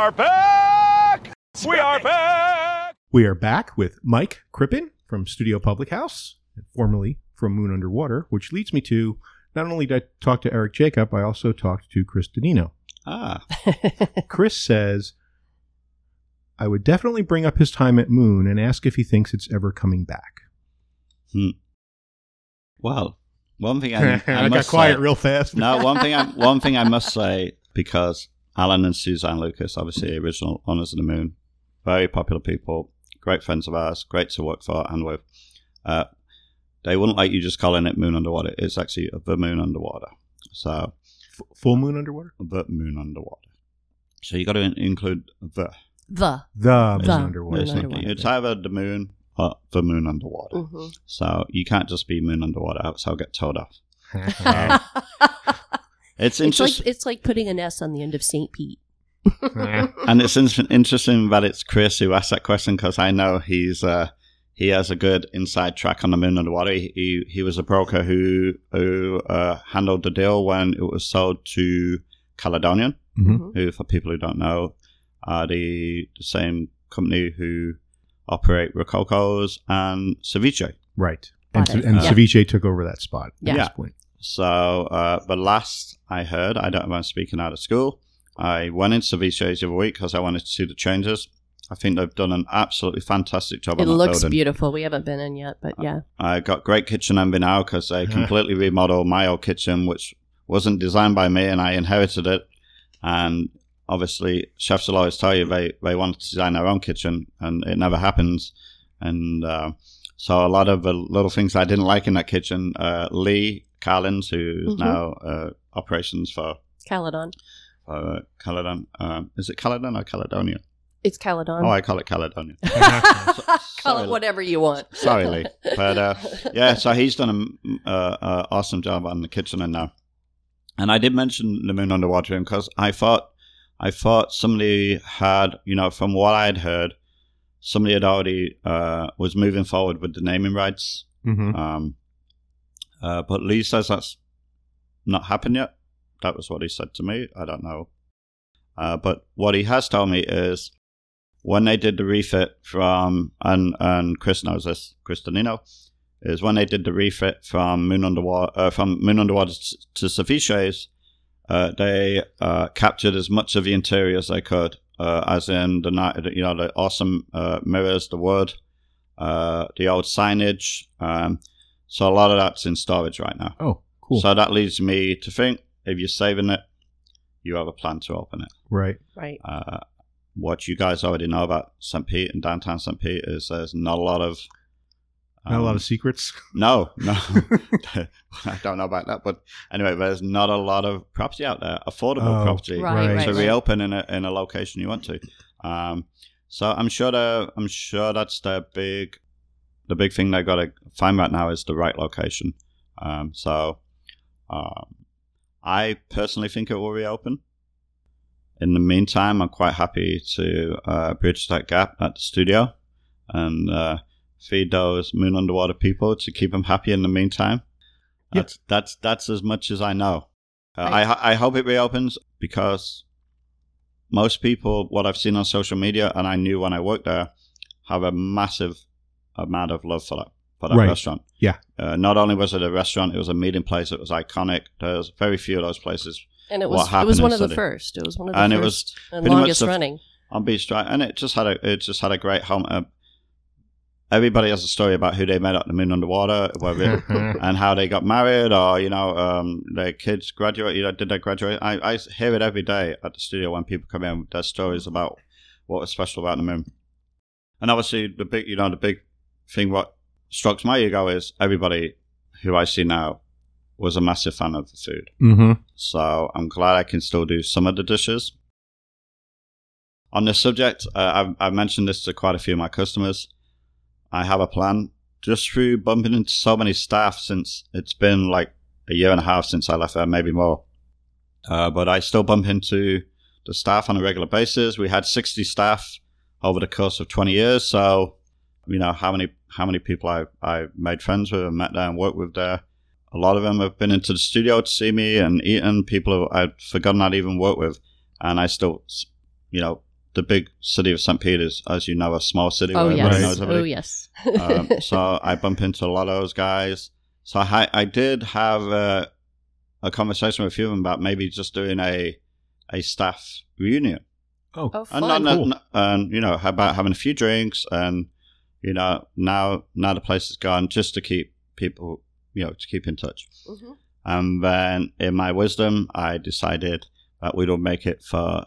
are back! We are back! We are back with Mike Crippen from Studio Public House, formerly from Moon Underwater, which leads me to not only did I talk to Eric Jacob, I also talked to Chris Danino. Ah, [laughs] Chris says, I would definitely bring up his time at Moon and ask if he thinks it's ever coming back. Hmm. Well, one thing I, [laughs] I, got must quiet say, real fast. no, one thing I [laughs] one thing I must say because Alan and Suzanne Lucas, obviously original Honors of the Moon, very popular people, great friends of ours, great to work for and with. Uh, they wouldn't like you just calling it Moon Underwater. It's actually the Moon Underwater. So F- full Moon Underwater? the Moon Underwater. So you got to in- include the. The. The Moon The Underwater. It's, Underwater. it's either the Moon or the Moon Underwater. Mhm. So you can't just be Moon Underwater, else I'll get told off. [laughs] [laughs] It's It's like interesting, it's like putting an S on the end of St. Pete. [laughs] and it's in- interesting that it's Chris who asked that question because I know he's uh, he has a good inside track on the Moon Underwater. He he, he was a broker who who uh, handled the deal when it was sold to Caledonian, Mhm. who for people who don't know are the the same company who operate Rococo's and Ceviche. Right. And, Got it. and Yeah. Ceviche took over that spot at Yeah. this point. So uh, the last I heard, I don't know if I'm speaking out of school. I went into Ceviche's the other week because I wanted to see the changes. I think they've done an absolutely fantastic job It on that looks building. beautiful. We haven't been in yet, but yeah. I got great kitchen envy now because they [laughs] completely remodeled my old kitchen, which wasn't designed by me, and I inherited it. And obviously, chefs will always tell you they, they want to design their own kitchen, and it never happens. And uh, so a lot of the little things I didn't like in that kitchen, uh, Leigh Carlins, who's Mhm. now uh, operations for, Caledon. for uh, Caledon. Um, is it Caledon or Caledonia? It's Caledon. Oh, I call it Caledonia. [laughs] Call [laughs] sorry. it whatever you want. [laughs] Sorry, Leigh. But uh, yeah, so he's done an uh, uh, awesome job on the kitchen and now. And I did mention the moon underwater because I thought I thought somebody had, you know, from what I'd heard, somebody had already uh, was moving forward with the naming rights. Mm-hmm. Um, uh, but Leigh says that's not happened yet. That was what he said to me. I don't know. Uh, but what he has told me is when they did the refit from, and, and Chris knows this, Chris Danino, is when they did the refit from Moon Underwater, uh, from Moon Underwater to, Ceviche's, uh, they uh, captured as much of the interior as they could, uh, as in the you know, the awesome uh, mirrors, the wood, the old signage. Um, so a lot of that's in storage right now. Oh, cool. So that leads me to think if you're saving it, you have a plan to open it. right. Right. Uh, what you guys already know about St. Pete and downtown St. Pete is there's not a lot of Not a lot Um, of secrets. No, [laughs] no. [laughs] I don't know about that. But anyway, there's not a lot of property out there, affordable Oh, property Right, right, right, to right. reopen in a, in a location you want to. Um, so I'm sure the, I'm sure that's the big the big thing they got to find right now is the right location. Um, so um, I personally think it will reopen. In the meantime, I'm quite happy to uh, bridge that gap at the studio and uh, feed those moon underwater people to keep them happy in the meantime. Yep. That's that's that's as much as I know. Uh, Right. I I hope it reopens because most people, what I've seen on social media, and I knew when I worked there, have a massive amount of love for that for that Right. restaurant. Yeah. Uh, not only was it a restaurant, it was a meeting place. It was iconic. There's very few of those places And it was it was one of the City. first. It was one of the And it was and pretty much longest running. on Beach Drive, and it just had a it just had a great home. Uh, everybody has a story about who they met at the moon underwater, whether [laughs] [laughs] and how they got married, or you know, um, their kids graduate. You know, did they graduate? I, I hear it every day at the studio when people come in with their stories about what was special about the moon. And obviously, the big, you know, the big thing what strokes my ego is everybody who I see now was a massive fan of the food. mm-hmm. So I'm glad I can still do some of the dishes. On this subject, uh, I've, I've mentioned this to quite a few of my customers. I have a plan just through bumping into so many staff since it's been like a year and a half since I left there, maybe more. Uh, but I still bump into the staff on a regular basis. We had 60 staff over the course of 20 years. So, you know, how many, how many people I, I made friends with and met there and worked with there. A lot of them have been into the studio to see me and eaten. People who I'd forgotten I'd even worked with, and I still, you know, the big city of St. Peter's, as you know, a small city Oh where yes. knows Oh yes. um, [laughs] so I bump into a lot of those guys. So I, I did have a, a conversation with a few of them about maybe just doing a a staff reunion Oh, oh and not, Cool. not- and you know about having a few drinks and you know now now the place is gone just to keep people you know to keep in touch. Mhm. and then in my wisdom i decided that we would make it for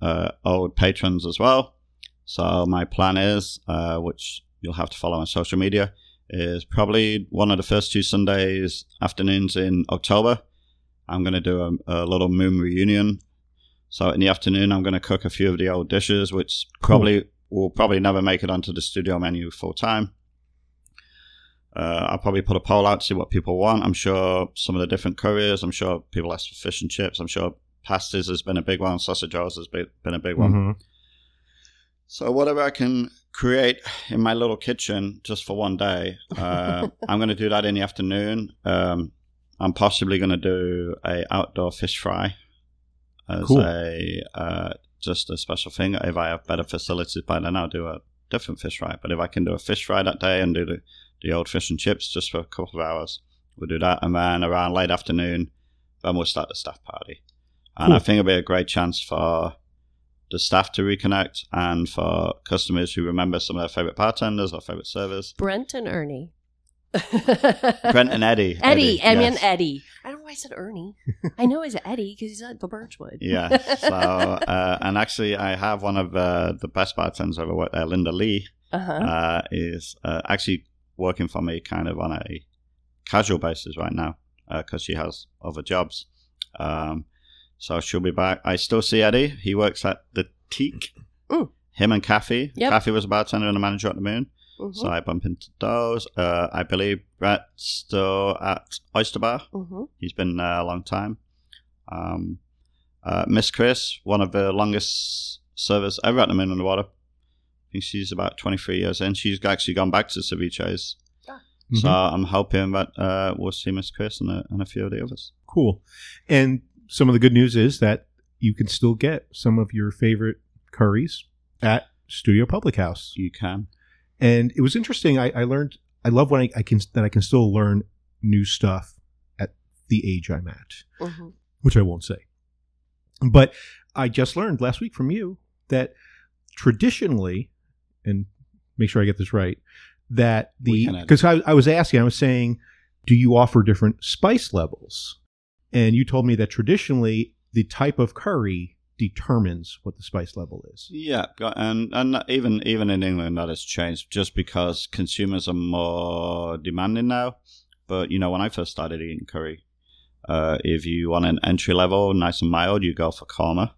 uh, old patrons as well. So my plan is uh, which you'll have to follow on social media is probably one of the first two sundays afternoons in october. I'm going to do a, a little moon reunion. So in the afternoon, I'm going to cook a few of the old dishes, which probably will probably never make it onto the studio menu full time. Uh, I'll probably put a poll out to see what people want. I'm sure some of the different curries. I'm sure people ask for fish and chips. I'm sure pastas has been a big one. Sausage rolls has be- been a big one. Mhm. So whatever I can create in my little kitchen just for one day, uh, [laughs] I'm going to do that in the afternoon. Um, I'm possibly going to do a outdoor fish fry as Cool. a uh, just a special thing. If I have better facilities by then, I'll do a different fish fry. But if I can do a fish fry that day and do the, the old fish and chips just for a couple of hours, we'll do that. And then around late afternoon, then we'll start the staff party. And I think it'll be a great chance for the staff to reconnect and for customers who remember some of their favorite bartenders or favorite servers. Brent and Ernie. Brent and Eddie. [laughs] Eddie. I mean yes. Eddie. I why I said Ernie. [laughs] I know he's Eddie because he's at the Birchwood. Yeah. So, [laughs] uh, and actually, I have one of uh, the best bartenders I've ever worked there, Linda Lee, uh-huh. uh, is uh, actually working for me kind of on a casual basis right now because she has other jobs. Um, so she'll be back. I still see Eddie. He works at the Teak. Mm. Him and Kathy. Yep. Kathy was a bartender and a manager at the Moon. Mhm. So I bump into those. Uh, I believe Brett's still at Oyster Bar. Mhm. He's been there a long time. Um, uh, Miss Chris, one of the longest servers ever at the Moon Underwater. I think she's about 23 years in. She's actually gone back to ceviches. So Mhm. I'm hoping that uh, we'll see Miss Chris and a, and a few of the others. Cool. And some of the good news is that you can still get some of your favorite curries at Studio Public House. You can. And it was interesting. I, I learned. I love when I, I can that I can still learn new stuff at the age I'm at, Mhm. which I won't say. But I just learned last week from you that traditionally, and make sure I get this right, that the because I, I was asking, I was saying, do you offer different spice levels? And you told me that traditionally the type of curry determines what the spice level is. Yeah, and and even even in England that has changed just because consumers are more demanding now. But you know, when I first started eating curry, uh, if you want an entry level, nice and mild, you go for korma,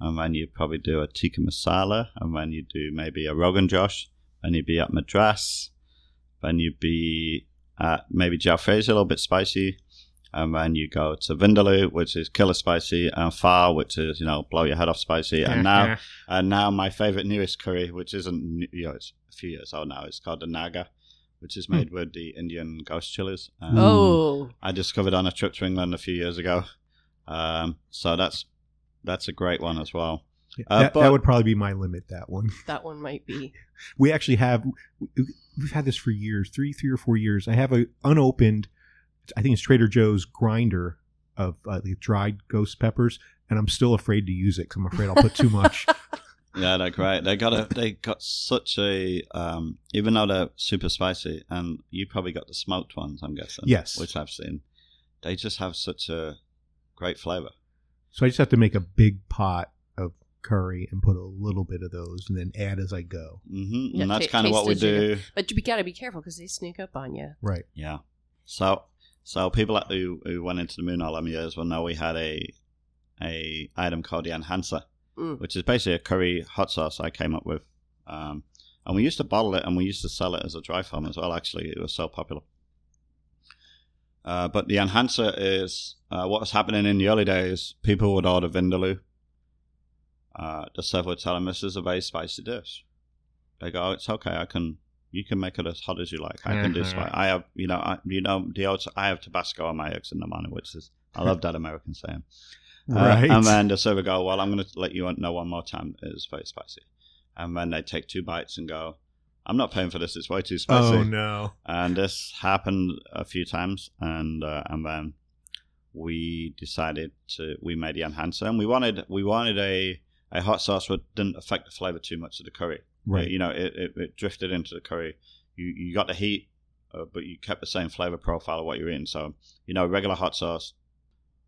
and then you probably do a tikka masala, and then you do maybe a rogan josh, and you'd be at madras, then you'd be at maybe jalfrezi, a little bit spicy, and then you go to vindaloo, which is killer spicy, and phaal, which is you know blow your head off spicy, and now and now my favorite newest curry, which isn't you know it's a few years old now, it's called the naga, which is made with the Indian ghost chilies. Um, Oh, I discovered on a trip to England a few years ago. Um, so that's that's a great one as well. Uh, that, but- that would probably be my limit. That one. [laughs] that one might be. We actually have. we- We've had this for years, three, three or four years. I have a unopened. I think it's Trader Joe's grinder of uh, the dried ghost peppers, and I'm still afraid to use it because I'm afraid I'll put too much. [laughs] Yeah, they're great. They got a they got such a um, even though they're super spicy, and you probably got the smoked ones, I'm guessing. Yes. which I've seen. They just have such a great flavor. So I just have to make a big pot of curry and put a little bit of those, and then add as I go. Mm-hmm. Yeah, and that's ta- kind of what we taste as you do. But you gotta be careful because they sneak up on you. Right. Yeah. So so people who who went into the moon all them years will know we had a a item called the enhancer, Mm. which is basically a curry hot sauce I came up with. Um, and we used to bottle it and we used to sell it as a dry form as well. Actually, it was so popular. Uh, but the enhancer is uh, what was happening in the early days. People would order vindaloo. Uh, the server would tell them this is a very spicy dish. They go, oh, it's okay. I can you can make it as hot as you like. I can do spice. I have you know I, you know the old, I have Tabasco on my eggs in the morning, which is I love that American saying. Uh, Right. and then the server go, well, I'm going to let you know one more time. It's very spicy. And then they take two bites and go, I'm not paying for this. It's way too spicy. oh no. And this happened a few times, and uh, and then we decided to we made the enhancer, and we wanted we wanted a a hot sauce that didn't affect the flavor too much of the curry. Right. You know, it, it, it drifted into the curry. You you got the heat, uh, but you kept the same flavor profile of what you're eating. So you know, regular hot sauce,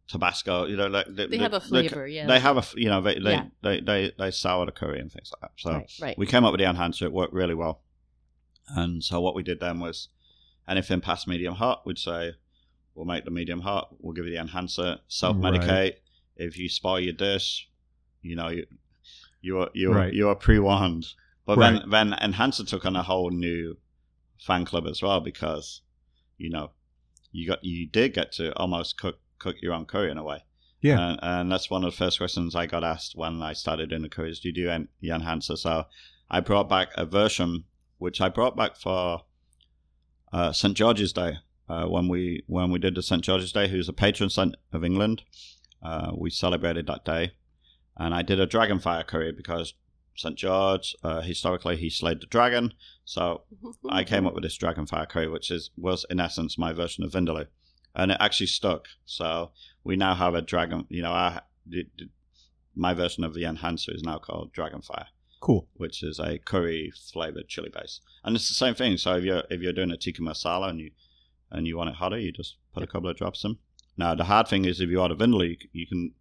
Tabasco. You know, like the, They the- have a flavor, yeah. They have a you know they they, Yeah. they, they they sour the curry and things like that. So right, right. we came up with the enhancer. It worked really well. And so what we did then was anything past medium hot, we'd say, we'll make the medium hot. We'll give you the enhancer. Self medicate. Right. If you spoil your dish, you know you you are you are Right. you are pre warned. But Right. then then enhancer took on a whole new fan club as well because you know you got you did get to almost cook cook your own curry in a way. Yeah. And, and that's one of the first questions I got asked when I started doing the curries. Do you do en- the enhancer? So I brought back a version, which I brought back for uh, St George's Day uh, when we when we did the St George's Day, who's a patron saint of England. Uh, we celebrated that day, and I did a dragonfire curry because St George uh, historically he slayed the dragon. So [laughs] I came up with this dragonfire curry, which is was in essence my version of vindaloo, and it actually stuck. So we now have a dragon. You know, I, the, the- my version of the enhancer is now called dragonfire Cool. which is a curry flavored chili base, and it's the same thing. So if you're if you're doing a tikka masala and you and you want it hotter, you just put a couple of drops in. Now the hard thing is if you order vindaloo, you, c- you can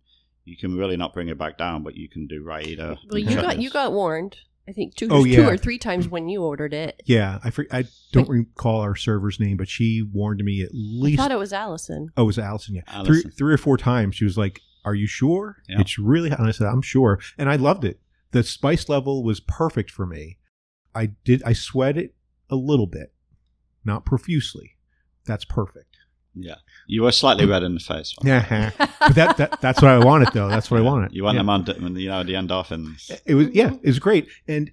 you can really not bring it back down, but you can do raita. Well, you got you got warned. I think two, Oh, two yeah. or three times when you ordered it. Yeah, I fr- I don't recall our server's name, but she warned me at least. I thought it was Allison. oh, it was Allison. Yeah, Allison. three three or four times. She was like, "Are you sure? Yeah. It's really." hot." And I said, "I'm sure," and I loved it. The spice level was perfect for me. I did. I sweat it a little bit, not profusely. That's perfect. Yeah, you were slightly red in the face. Yeah, but that, that that's what I wanted, though. That's what I wanted. You want Yeah. them on, you know, the endorphins. It was yeah, it was great, and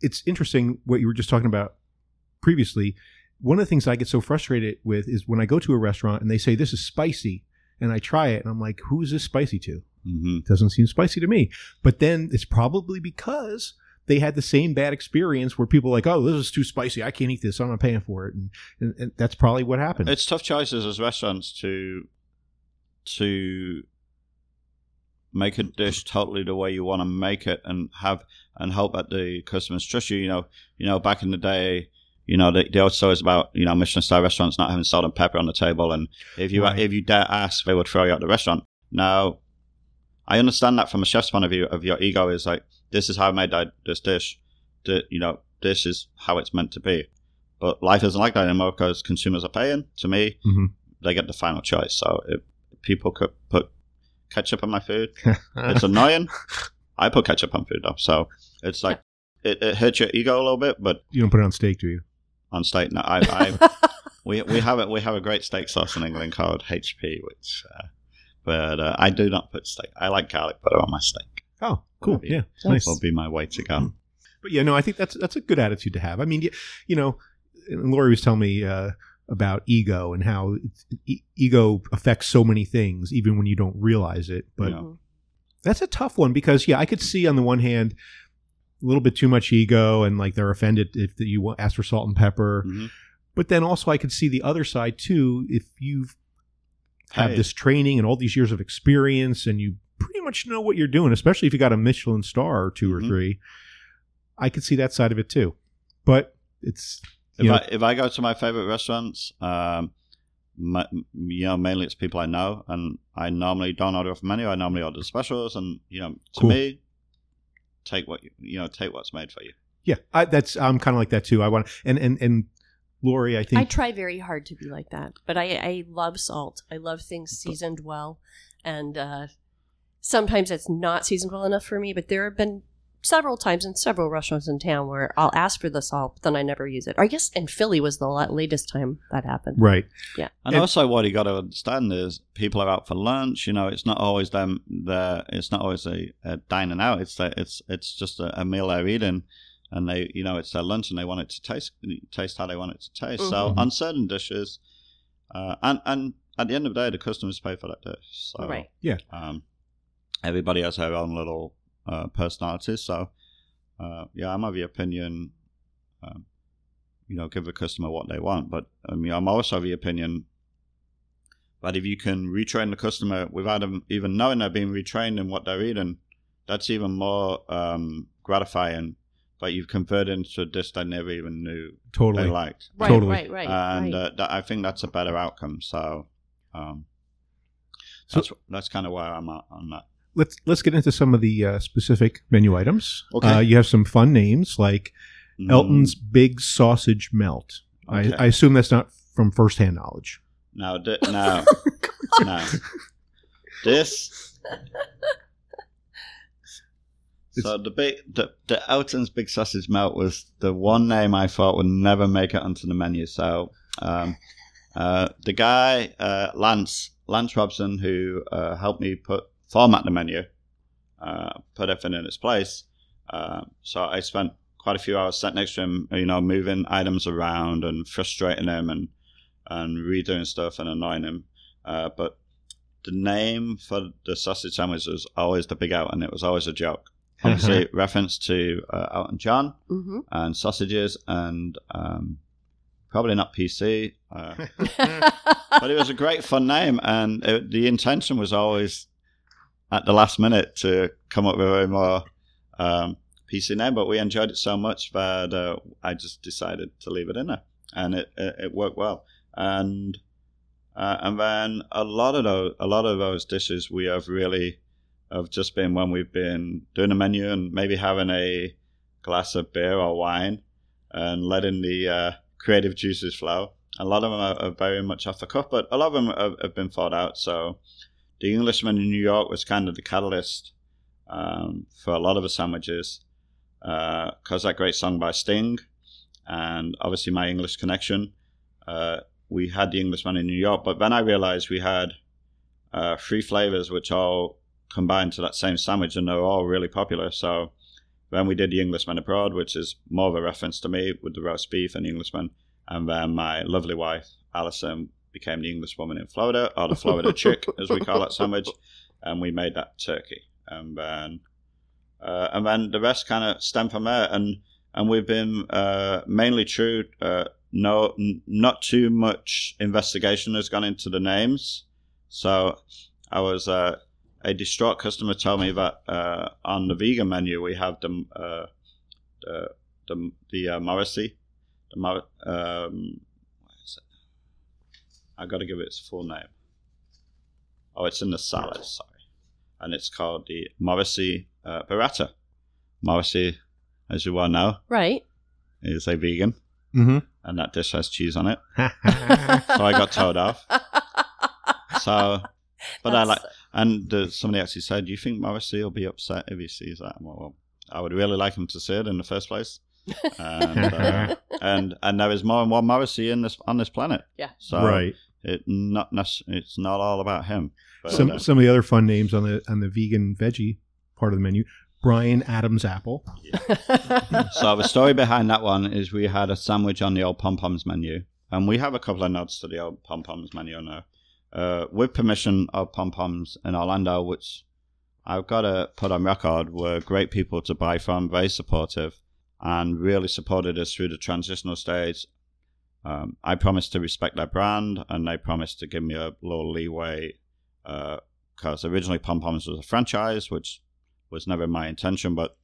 it's interesting what you were just talking about previously. One of the things I get so frustrated with is when I go to a restaurant and they say this is spicy, and I try it, and I'm like, who is this spicy to? hmm It doesn't seem spicy to me. But then it's probably because they had the same bad experience where people like, oh, this is too spicy. I can't eat this. I'm not paying for it, and, and, and that's probably what happened. It's tough choices as restaurants to to make a dish totally the way you want to make it and have and hope that the customers trust you. You know, you know, back in the day, you know, the, the old stories about you know Michelin star restaurants not having salt and pepper on the table, and if you Right. if you dare ask, they would throw you out the restaurant. Now, I understand that from a chef's point of view. Of your ego is like, this is how I made this dish. The, you know, this is how it's meant to be. But life isn't like that anymore because consumers are paying. To me, Mhm. they get the final choice. So if people could put ketchup on my food, [laughs] it's annoying. I put ketchup on food though, so it's like it, it hurts your ego a little bit. But you don't put it on steak, do you? on steak, no, I, I [laughs] we we have it. We have a great steak sauce in England called HP, which, uh, but uh, I do not put steak. I like garlic butter on my steak. Oh, cool. That'd be- Yeah, nice. Will be my way to go. [clears throat] But yeah, no, I think that's that's a good attitude to have. I mean, you, you know, Lori was telling me uh, about ego and how e- ego affects so many things, even when you don't realize it. But Yeah. that's a tough one because yeah, I could see on the one hand a little bit too much ego and like they're offended if you ask for salt and pepper. Mhm. But then also I could see the other side too. If you've have Hey. this training and all these years of experience and you pretty much know what you're doing, especially if you got a Michelin star or 2 or Mhm. three, I could see that side of it too. But it's If know, I if I go to my favorite restaurants, um, ma- you know, mainly it's people I know, and I normally don't order off menu. I normally order specials, and you know, to Cool. me, take what you, you know, take what's made for you. yeah, I, that's I'm kind of like that too. I want and and and Lori, I think I try very hard to be like that, but I, I love salt. I love things seasoned well, and uh, sometimes it's not seasoned well enough for me. But there have been several times in several restaurants in town where I'll ask for the salt, but then I never use it. I guess in Philly was the latest time that happened. right. And And- also, what you got to understand is people are out for lunch. You know, it's not always them. There, it's not always a, a dining out. It's that it's it's just a, a meal they're eating, and they, you know, it's their lunch, and they want it to taste taste how they want it to taste. So Mhm. on certain dishes, uh, and and at the end of the day, the customers pay for that dish. So Right. um, everybody has their own little uh, personalities. So uh, yeah, I'm of the opinion. Um, you know, give the customer what they want. But I mean, I'm also of the opinion that if you can retrain the customer without them even knowing they're being retrained in what they're eating, that's even more um, gratifying. But you've converted into a dish they never even knew Totally. they liked, Right, Totally. right, right. and right. uh, that, I think that's a better outcome. So, um, So- that's that's kind of where I'm at on that. Let's let's get into some of the uh, specific menu items. Okay. Uh, you have some fun names like Mm, Elton's Big Sausage Melt. Okay. I, I assume that's not from firsthand knowledge. No, di- [laughs] no, no. This. [laughs] So the big, the, the Elton's Big Sausage Melt was the one name I thought would never make it onto the menu. So, um, uh, the guy uh, Lance Lance Robson, who uh, helped me put format the menu, uh, put everything in its place. Uh, so I spent quite a few hours sat next to him, you know, moving items around and frustrating him and and redoing stuff and annoying him. Uh, but the name for the sausage sandwich was always the Big Out, and it was always a joke. Obviously, [laughs] reference to uh, Elton John hmm and sausages, and um, probably not PC. Uh, [laughs] but it was a great fun name, and it, the intention was always at the last minute to come up with a more um, PC name. But we enjoyed it so much that uh, I just decided to leave it in there, and it it, it worked well. And uh, and then a lot of those a lot of those dishes we have really have just been when we've been doing a menu and maybe having a glass of beer or wine and letting the uh, creative juices flow. A lot of them are, are very much off the cuff, but a lot of them have, have been thought out. So, The Englishman in New York was kind of the catalyst um, for a lot of the sandwiches because that great song by Sting and obviously my English connection. Uh, we had The Englishman in New York, but then I realized we had uh, three flavors which all combined to that same sandwich and they're all really popular. So, then we did the Englishman abroad, which is more of a reference to me with the roast beef and the Englishman. And then my lovely wife, Alison, became the English woman in Florida, or the Florida [laughs] chick, as we call that sandwich. And we made that turkey. And then, uh, and then the rest kind of stem from there. And and we've been uh, mainly true. Uh, no, n- not too much investigation has gone into the names. So I was uh, a distraught customer told me that uh, on the vegan menu we have the uh, the the, the uh, Morrissey, the Mor- um, what is it? I got to give it its full name. Oh, it's in the salad. Sorry, and it's called the Morrissey uh, Burrata. Morrissey, as you well know, Right. is a vegan, Mm-hmm. and that dish has cheese on it. [laughs] So I got told off. [laughs] So, but I like, and uh, somebody actually said, "Do you think Morrissey will be upset if he sees that?" I'm like, well, I would really like him to see it in the first place. [laughs] and, uh, and and there is more than one Morrissey in this on this planet. Yeah. So right. it not it's not all about him. But, Some uh, some of the other fun names on the on the vegan veggie part of the menu. Bryan Adams apple. [laughs] so the story behind that one is we had a sandwich on the old pom poms menu, and we have a couple of nods to the old pom poms menu now, uh, with permission of pom poms in Orlando, which I've got to put on record were great people to buy from, very supportive, and really supported us through the transitional stage. Um, I promised to respect their brand, and they promised to give me a little leeway because originally Pom Poms was a franchise, which was never my intention, but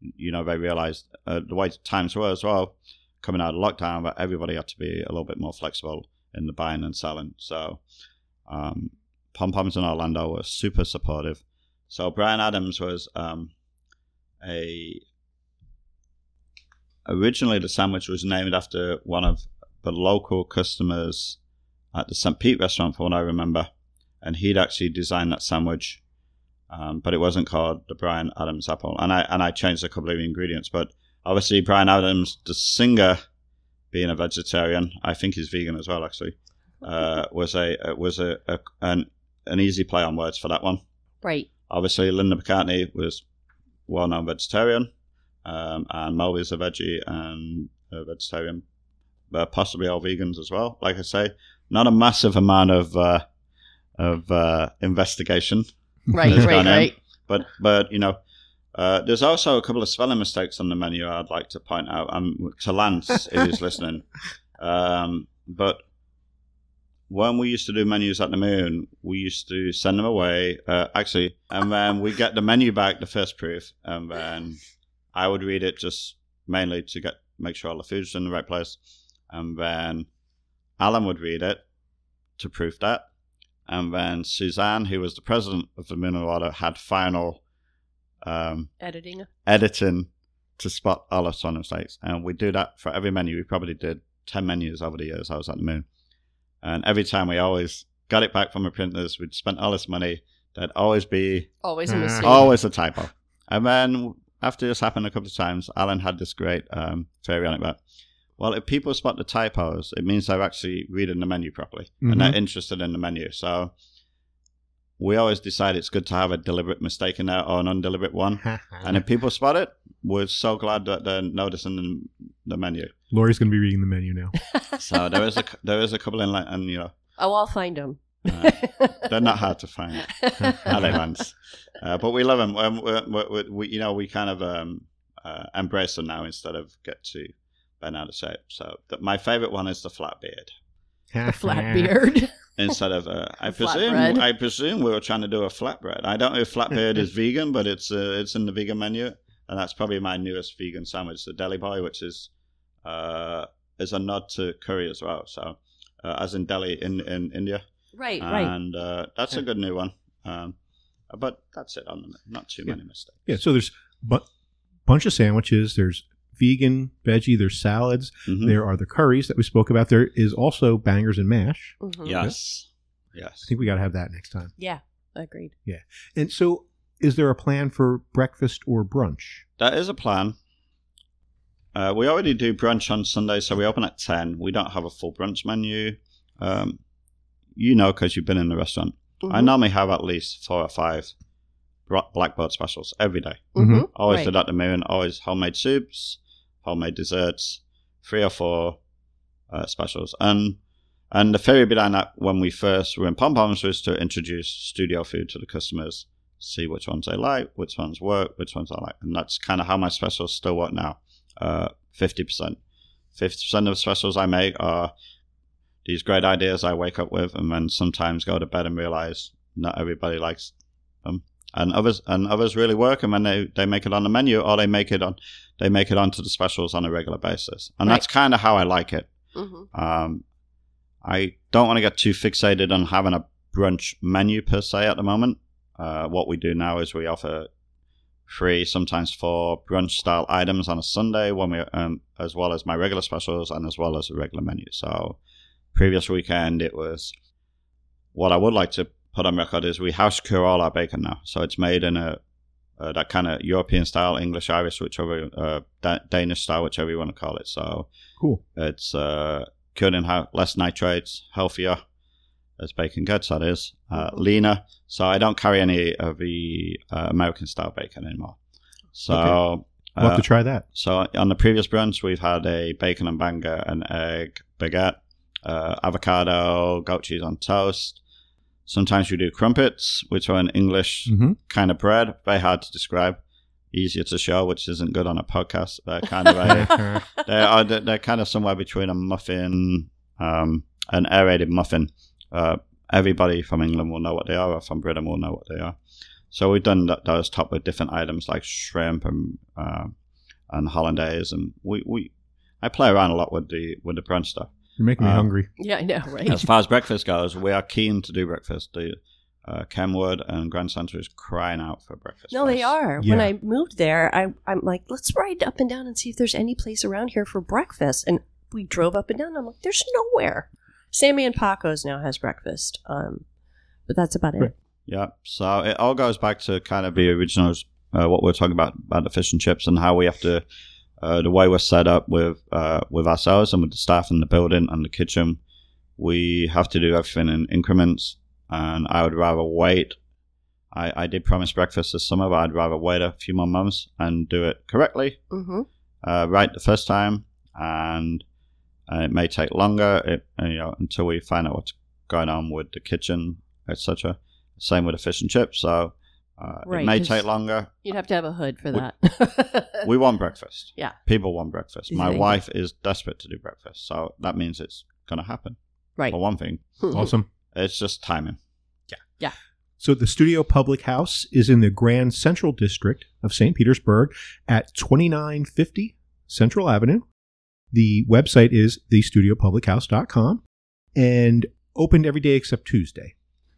you know, they realized uh, the way times were as well, coming out of lockdown, that everybody had to be a little bit more flexible in the buying and selling. So, um, Pom Poms in Orlando were super supportive. So, Bryan Adams was um, a. Originally, the sandwich was named after one of the local customers at the St. Pete restaurant, for what I remember. And he'd actually designed that sandwich um, but it wasn't called the Bryan Adams apple. And I and I changed a couple of ingredients, but obviously Bryan Adams, the singer, being a vegetarian, I think he's vegan as well. Actually, uh, [laughs] was a was a, a an an easy play on words for that one. Right. Obviously, Linda McCartney was well known vegetarian, um, and Moby's a veggie and a vegetarian, but possibly all vegans as well. Like I say, not a massive amount of uh, of uh, investigation Right. [laughs] Right. in. Right. but but you know, uh, there's also a couple of spelling mistakes on the menu I'd like to point out. Um, to Lance if he's listening. [laughs] Um, but when we used to do menus at the Moon, we used to send them away. Uh, actually, and then we get the menu back, the first proof, and then I would read it just mainly to get make sure all the food's in the right place, and then Alan would read it to proof that. And then Suzanne, who was the president of the Moon Underwater, had final um, Editing. editing to spot all the son mistakes. And we do that for every menu. We probably did 10 menus over the years I was at the moon. And every time we always got it back from the printers, we'd spent all this money. There'd always be Always a mistake. always a typo. And then after this happened a couple of times, Alan had this great um, theory on it about, well, if people spot the typos, it means they're actually reading the menu properly and they're interested in the menu. So we always decide it's good to have a deliberate mistake in there or an undeliberate one. [laughs] And if people spot it, we're so glad that they're noticing the, the menu. Lori's going to be reading the menu now. [laughs] So there is a there is a couple in, like, and you know, oh, I'll find them. uh, they're not hard to find. Are they, Lance? Uh, but we love them. Um, we, we, we, you know, we kind of um, uh, embrace them now instead of get to bend out of shape. So the, my favorite one is the flat beard. the Flat beard. [laughs] Instead of, uh, I Flatbread. presume, I presume we were trying to do a flatbread. I don't know if flatbread is vegan, but it's uh, it's in the vegan menu, and that's probably my newest vegan sandwich, the Deli Boy, which is is a nod to curry as well. So, uh, as in Delhi in in India, right. Right. and uh, that's a good new one. Um, but that's it on them. Not too many mistakes. Yeah, so there's a bunch of sandwiches. There's vegan, veggie. There's salads. Mhm. There are the curries that we spoke about. There is also bangers and mash. Mhm. Yes. Yes. I think we got to have that next time. Yeah. Agreed. Yeah. And so, is there a plan for breakfast or brunch? That is a plan. Uh, we already do brunch on Sunday, so we open at 10. We don't have a full brunch menu. Um, you know, because you've been in the restaurant. I Mhm. normally have at least four or five bra- blackboard specials every day. Mhm. Always Right. did at the moon, always homemade soups, homemade desserts, three or four uh, specials. And and the theory behind that when we first were in Pom Poms was to introduce studio food to the customers, see which ones they like, which ones work, which ones I like. And that's kind of how my specials still work now. Uh, 50%. 50% of the specials I make are these great ideas I wake up with and then sometimes go to bed and realize not everybody likes them. And others and others really work and then they, they make it on the menu or they make it on they make it onto the specials on a regular basis. And Right. that's kind of how I like it. Mhm. Um, I don't want to get too fixated on having a brunch menu per se at the moment. uh, what we do now is we offer three, sometimes for brunch style items on a Sunday, when we um, as well as my regular specials and as well as a regular menu. So, previous weekend it was. What I would like to put on record is we house cure all our bacon now, so it's made in a uh, that kind of European style, English, Irish, whichever uh, Da- Danish style, whichever you want to call it. So Cool. it's uh, cured in ho- less nitrates, healthier as bacon gets. That is uh, leaner. So I don't carry any of the uh, American style bacon anymore. So. We'll have uh, to try that. so on the previous brunch, we've had a bacon and banger, an egg baguette, uh, avocado, goat cheese on toast. Sometimes we do crumpets, which are an English hmm kind of bread. Very hard to describe, easier to show, which isn't good on a podcast. They're [laughs] kind of a, they are they're kind of somewhere between a muffin, um, an aerated muffin. Uh, everybody from England will know what they are, or from Britain will know what they are. So we've done th- those top with different items like shrimp and uh, and hollandaise, and we, we I play around a lot with the with the brunch stuff. You're making me Uh, hungry. Yeah, I know, right? As far as breakfast goes, we are keen to do breakfast. The uh, Kenwood and Grand Central is crying out for breakfast. No, they place. are. When I moved there, I, I'm like, let's ride up and down and see if there's any place around here for breakfast. And we drove up and down. And I'm like, there's nowhere. Sammy and Paco's now has breakfast. Um, but that's about it. Yeah. So it all goes back to kind of the originals, uh, what we we're talking about about the fish and chips and how we have to, uh, the way we're set up with uh, with ourselves and with the staff in the building and the kitchen. We have to do everything in increments, and I would rather wait. I, I did promise breakfast this summer, but I'd rather wait a few more months and do it correctly, Mm-hmm. uh, right the first time, and uh, it may take longer, it, you know, until we find out what's going on with the kitchen, etc. Same with the fish and chips. So uh, Right, it may take longer. You'd have to have a hood for We- that. [laughs] We want breakfast. Yeah. people want breakfast. Is My it- wife is desperate to do breakfast, so that means it's going to happen. right. For one thing, Awesome. it's just timing. Yeah. Yeah. So the Studio Public House is in the Grand Central District of St. Petersburg at 2950 Central Avenue. The website is thestudiopublichouse.com and opened every day except Tuesday.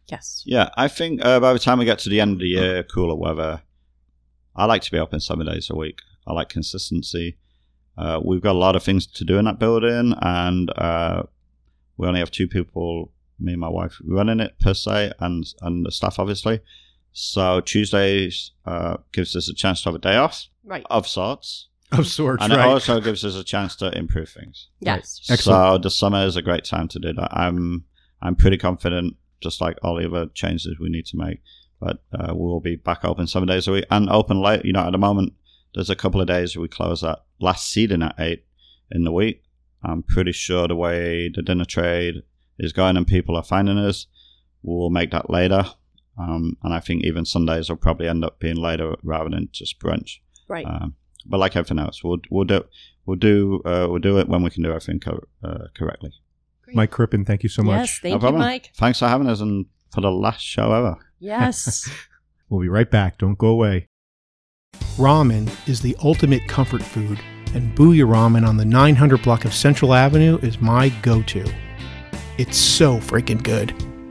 yes. Yeah, I think uh, by the time we get to the end of the year, cooler weather, I like to be open seven days a week. I like consistency. Uh, we've got a lot of things to do in that building, and uh, we only have two people, me and my wife, running it per se, and and the staff obviously. So Tuesdays uh, gives us a chance to have a day off Right. of sorts, Of sorts, and it also gives us a chance to improve things. Yes. Excellent. So the summer is a great time to do that. I'm I'm pretty confident, just like all the other changes we need to make. But uh, we'll be back open seven days a week and open late. You know, at the moment, there's a couple of days we close at last seating at eight in the week. I'm pretty sure the way the dinner trade is going and people are finding us, we'll make that later. Um, and I think even Sundays will probably end up being later rather than just brunch. Right. Um, but like everything else, we'll we'll do we'll do uh, we'll do it when we can do everything co- uh, correctly. Mike Crippen, thank you so much. Yes. Thank No you, problem. Mike. Thanks for having us and for the last show ever. Yes. [laughs] We'll be right back. Don't go away. Ramen is the ultimate comfort food, and Booyah Ramen on the 900 block of Central Avenue is my go to. It's so freaking good.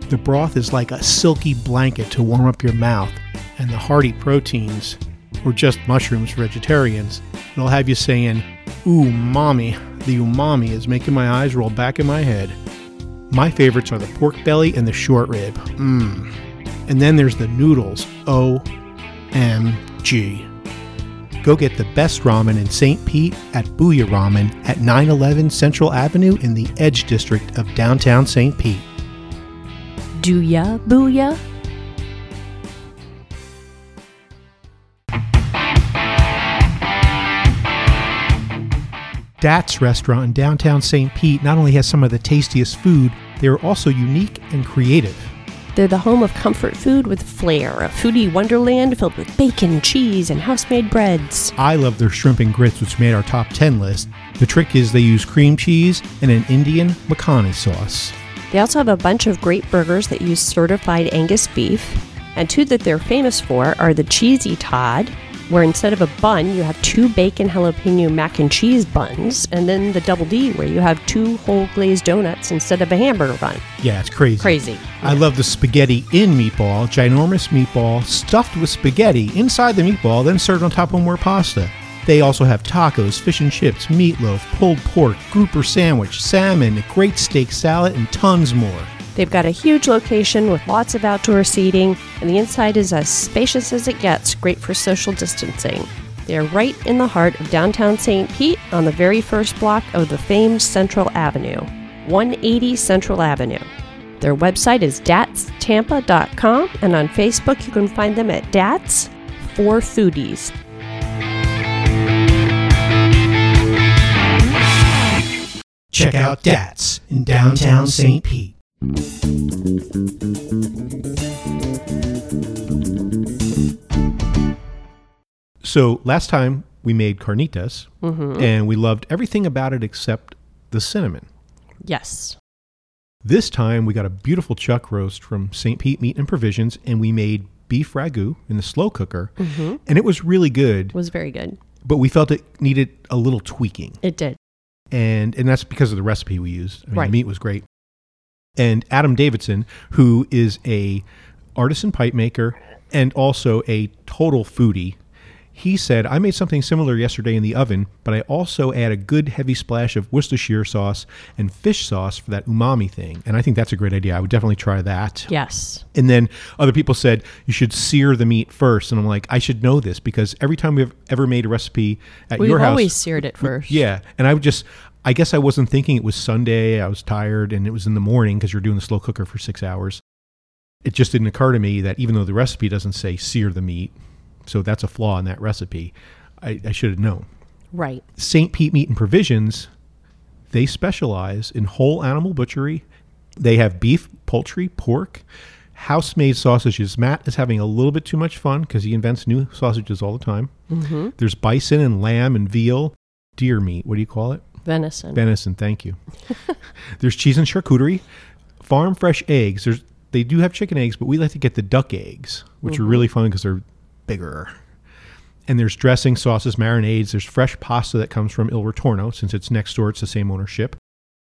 The broth is like a silky blanket to warm up your mouth, and the hearty proteins, or just mushrooms for vegetarians, it'll have you saying, Ooh, mommy. The umami is making my eyes roll back in my head. My favorites are the pork belly and the short rib. Mmm. And then there's the noodles. OMG. Go get the best ramen in St. Pete at Booyah Ramen at 911 Central Avenue in the Edge District of downtown St. Pete. Do ya, booyah? Datz restaurant in downtown St. Pete not only has some of the tastiest food, they are also unique and creative. They're the home of comfort food with flair, a foodie wonderland filled with bacon, cheese, and house-made breads. I love their shrimp and grits, which made our top 10 list. The trick is they use cream cheese and an Indian makhani sauce. They also have a bunch of great burgers that use certified Angus beef, and two that they're famous for are the Cheesy Todd where instead of a bun, you have two bacon jalapeno mac and cheese buns, and then the Double D, where you have two whole glazed donuts instead of a hamburger bun. Yeah, it's crazy. Crazy. I love the spaghetti in meatball, ginormous meatball stuffed with spaghetti inside the meatball, then served on top of more pasta. They also have tacos, fish and chips, meatloaf, pulled pork, grouper sandwich, salmon, a great steak salad, and tons more. They've got a huge location with lots of outdoor seating, and the inside is as spacious as it gets, great for social distancing. They are right in the heart of downtown St. Pete on the very first block of the famed Central Avenue, 180 Central Avenue. Their website is datztampa.com, and on Facebook you can find them at Datz for Foodies. Check out Datz in downtown St. Pete. So last time we made carnitas, mm-hmm. and we loved everything about it except the cinnamon. Yes. This time we got a beautiful chuck roast from St. Pete Meat and Provisions, and we made beef ragu in the slow cooker, mm-hmm. and it was really good. It Was very good. But we felt it needed a little tweaking, It did. and and that's because of the recipe we used. I mean, Right. the meat was great. And Adam Davidson, who is a artisan pipe maker and also a total foodie, he said, "I made something similar yesterday in the oven, but I also add a good heavy splash of Worcestershire sauce and fish sauce for that umami thing." And I think that's a great idea. I would definitely try that. Yes. And then other people said you should sear the meat first, and I'm like, I should know this because every time we've ever made a recipe at We've your house, We've always seared it first. yeah, and I would just, I guess I wasn't thinking it was Sunday. I was tired, and it was in the morning because you're doing the slow cooker for six hours. It just didn't occur to me that even though the recipe doesn't say sear the meat, so that's a flaw in that recipe, I, I should have known. Right. St. Pete Meat and Provisions, they specialize in whole animal butchery. They have beef, poultry, pork, house made sausages. Matt is having a little bit too much fun because he invents new sausages all the time. Mm-hmm. There's bison and lamb and veal, deer meat. What do you call it? Venison. Venison. Thank you. [laughs] There's cheese and charcuterie, farm fresh eggs. There's they do have chicken eggs, but we like to get the duck eggs, which are mm-hmm. really fun because they're bigger. And there's dressing, sauces, marinades. There's fresh pasta that comes from Il Ritorno since it's next door. It's the same ownership.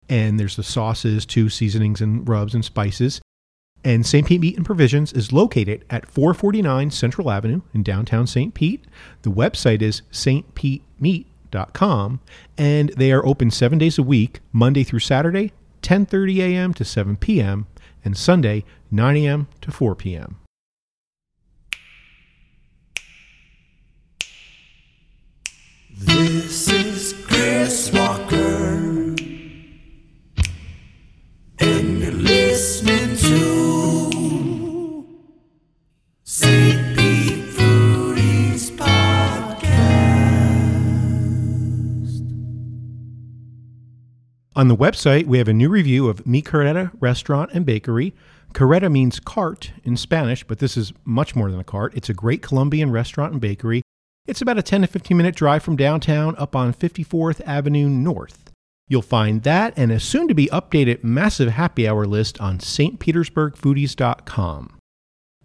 And there's the sauces, too, seasonings and rubs and spices. And St. Pete Meat and Provisions is located at 449 Central Avenue in downtown St. Pete. The website is stpetemeat.com and they are open 7 days a week, Monday through Saturday, 10:30 a.m. to 7 p.m. and Sunday 9 a.m. to 4 p.m. This is Chris Walker. On the website, we have a new review of Mi Carreta Restaurant and Bakery. Carreta means cart in Spanish, but this is much more than a cart. It's a great Colombian restaurant and bakery. It's about a 10 to 15 minute drive from downtown up on 54th Avenue North. You'll find that and a soon to be updated massive happy hour list on stpetersburgfoodies.com.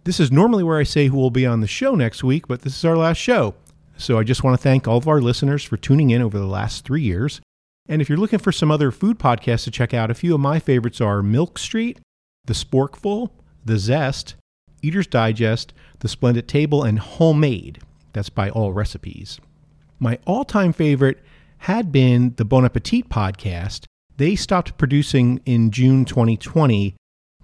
This is normally where I say who will be on the show next week, but this is our last show. So I just want to thank all of our listeners for tuning in over the last three years. And if you're looking for some other food podcasts to check out, a few of my favorites are Milk Street, The Sporkful, The Zest, Eater's Digest, The Splendid Table, and Homemade. That's by All Recipes. My all time favorite had been the Bon Appetit podcast. They stopped producing in June 2020,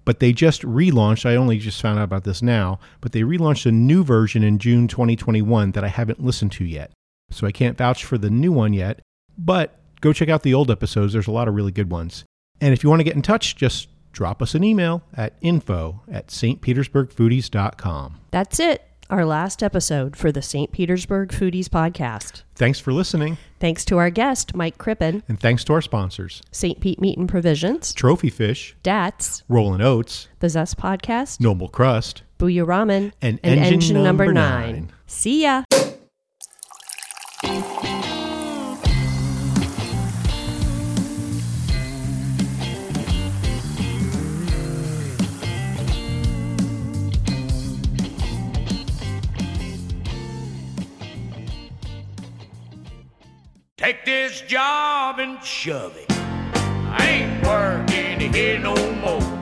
but they just relaunched. I only just found out about this now, but they relaunched a new version in June 2021 that I haven't listened to yet. So I can't vouch for the new one yet, but go check out the old episodes. There's a lot of really good ones. And if you want to get in touch, just drop us an email at info at stpetersburgfoodies.com. That's it. Our last episode for the St. Petersburg Foodies podcast. Thanks for listening, Thanks to our guest, Mike Crippen, and thanks to our sponsors St. Pete Meat and Provisions, Trophy Fish, Datz, Rollin' Oats, The Zest Podcast, Noble Crust, Buya Ramen, And and Engine Engine, Number Number nine. Nine. See ya. Take this job and shove it. I ain't working here no more.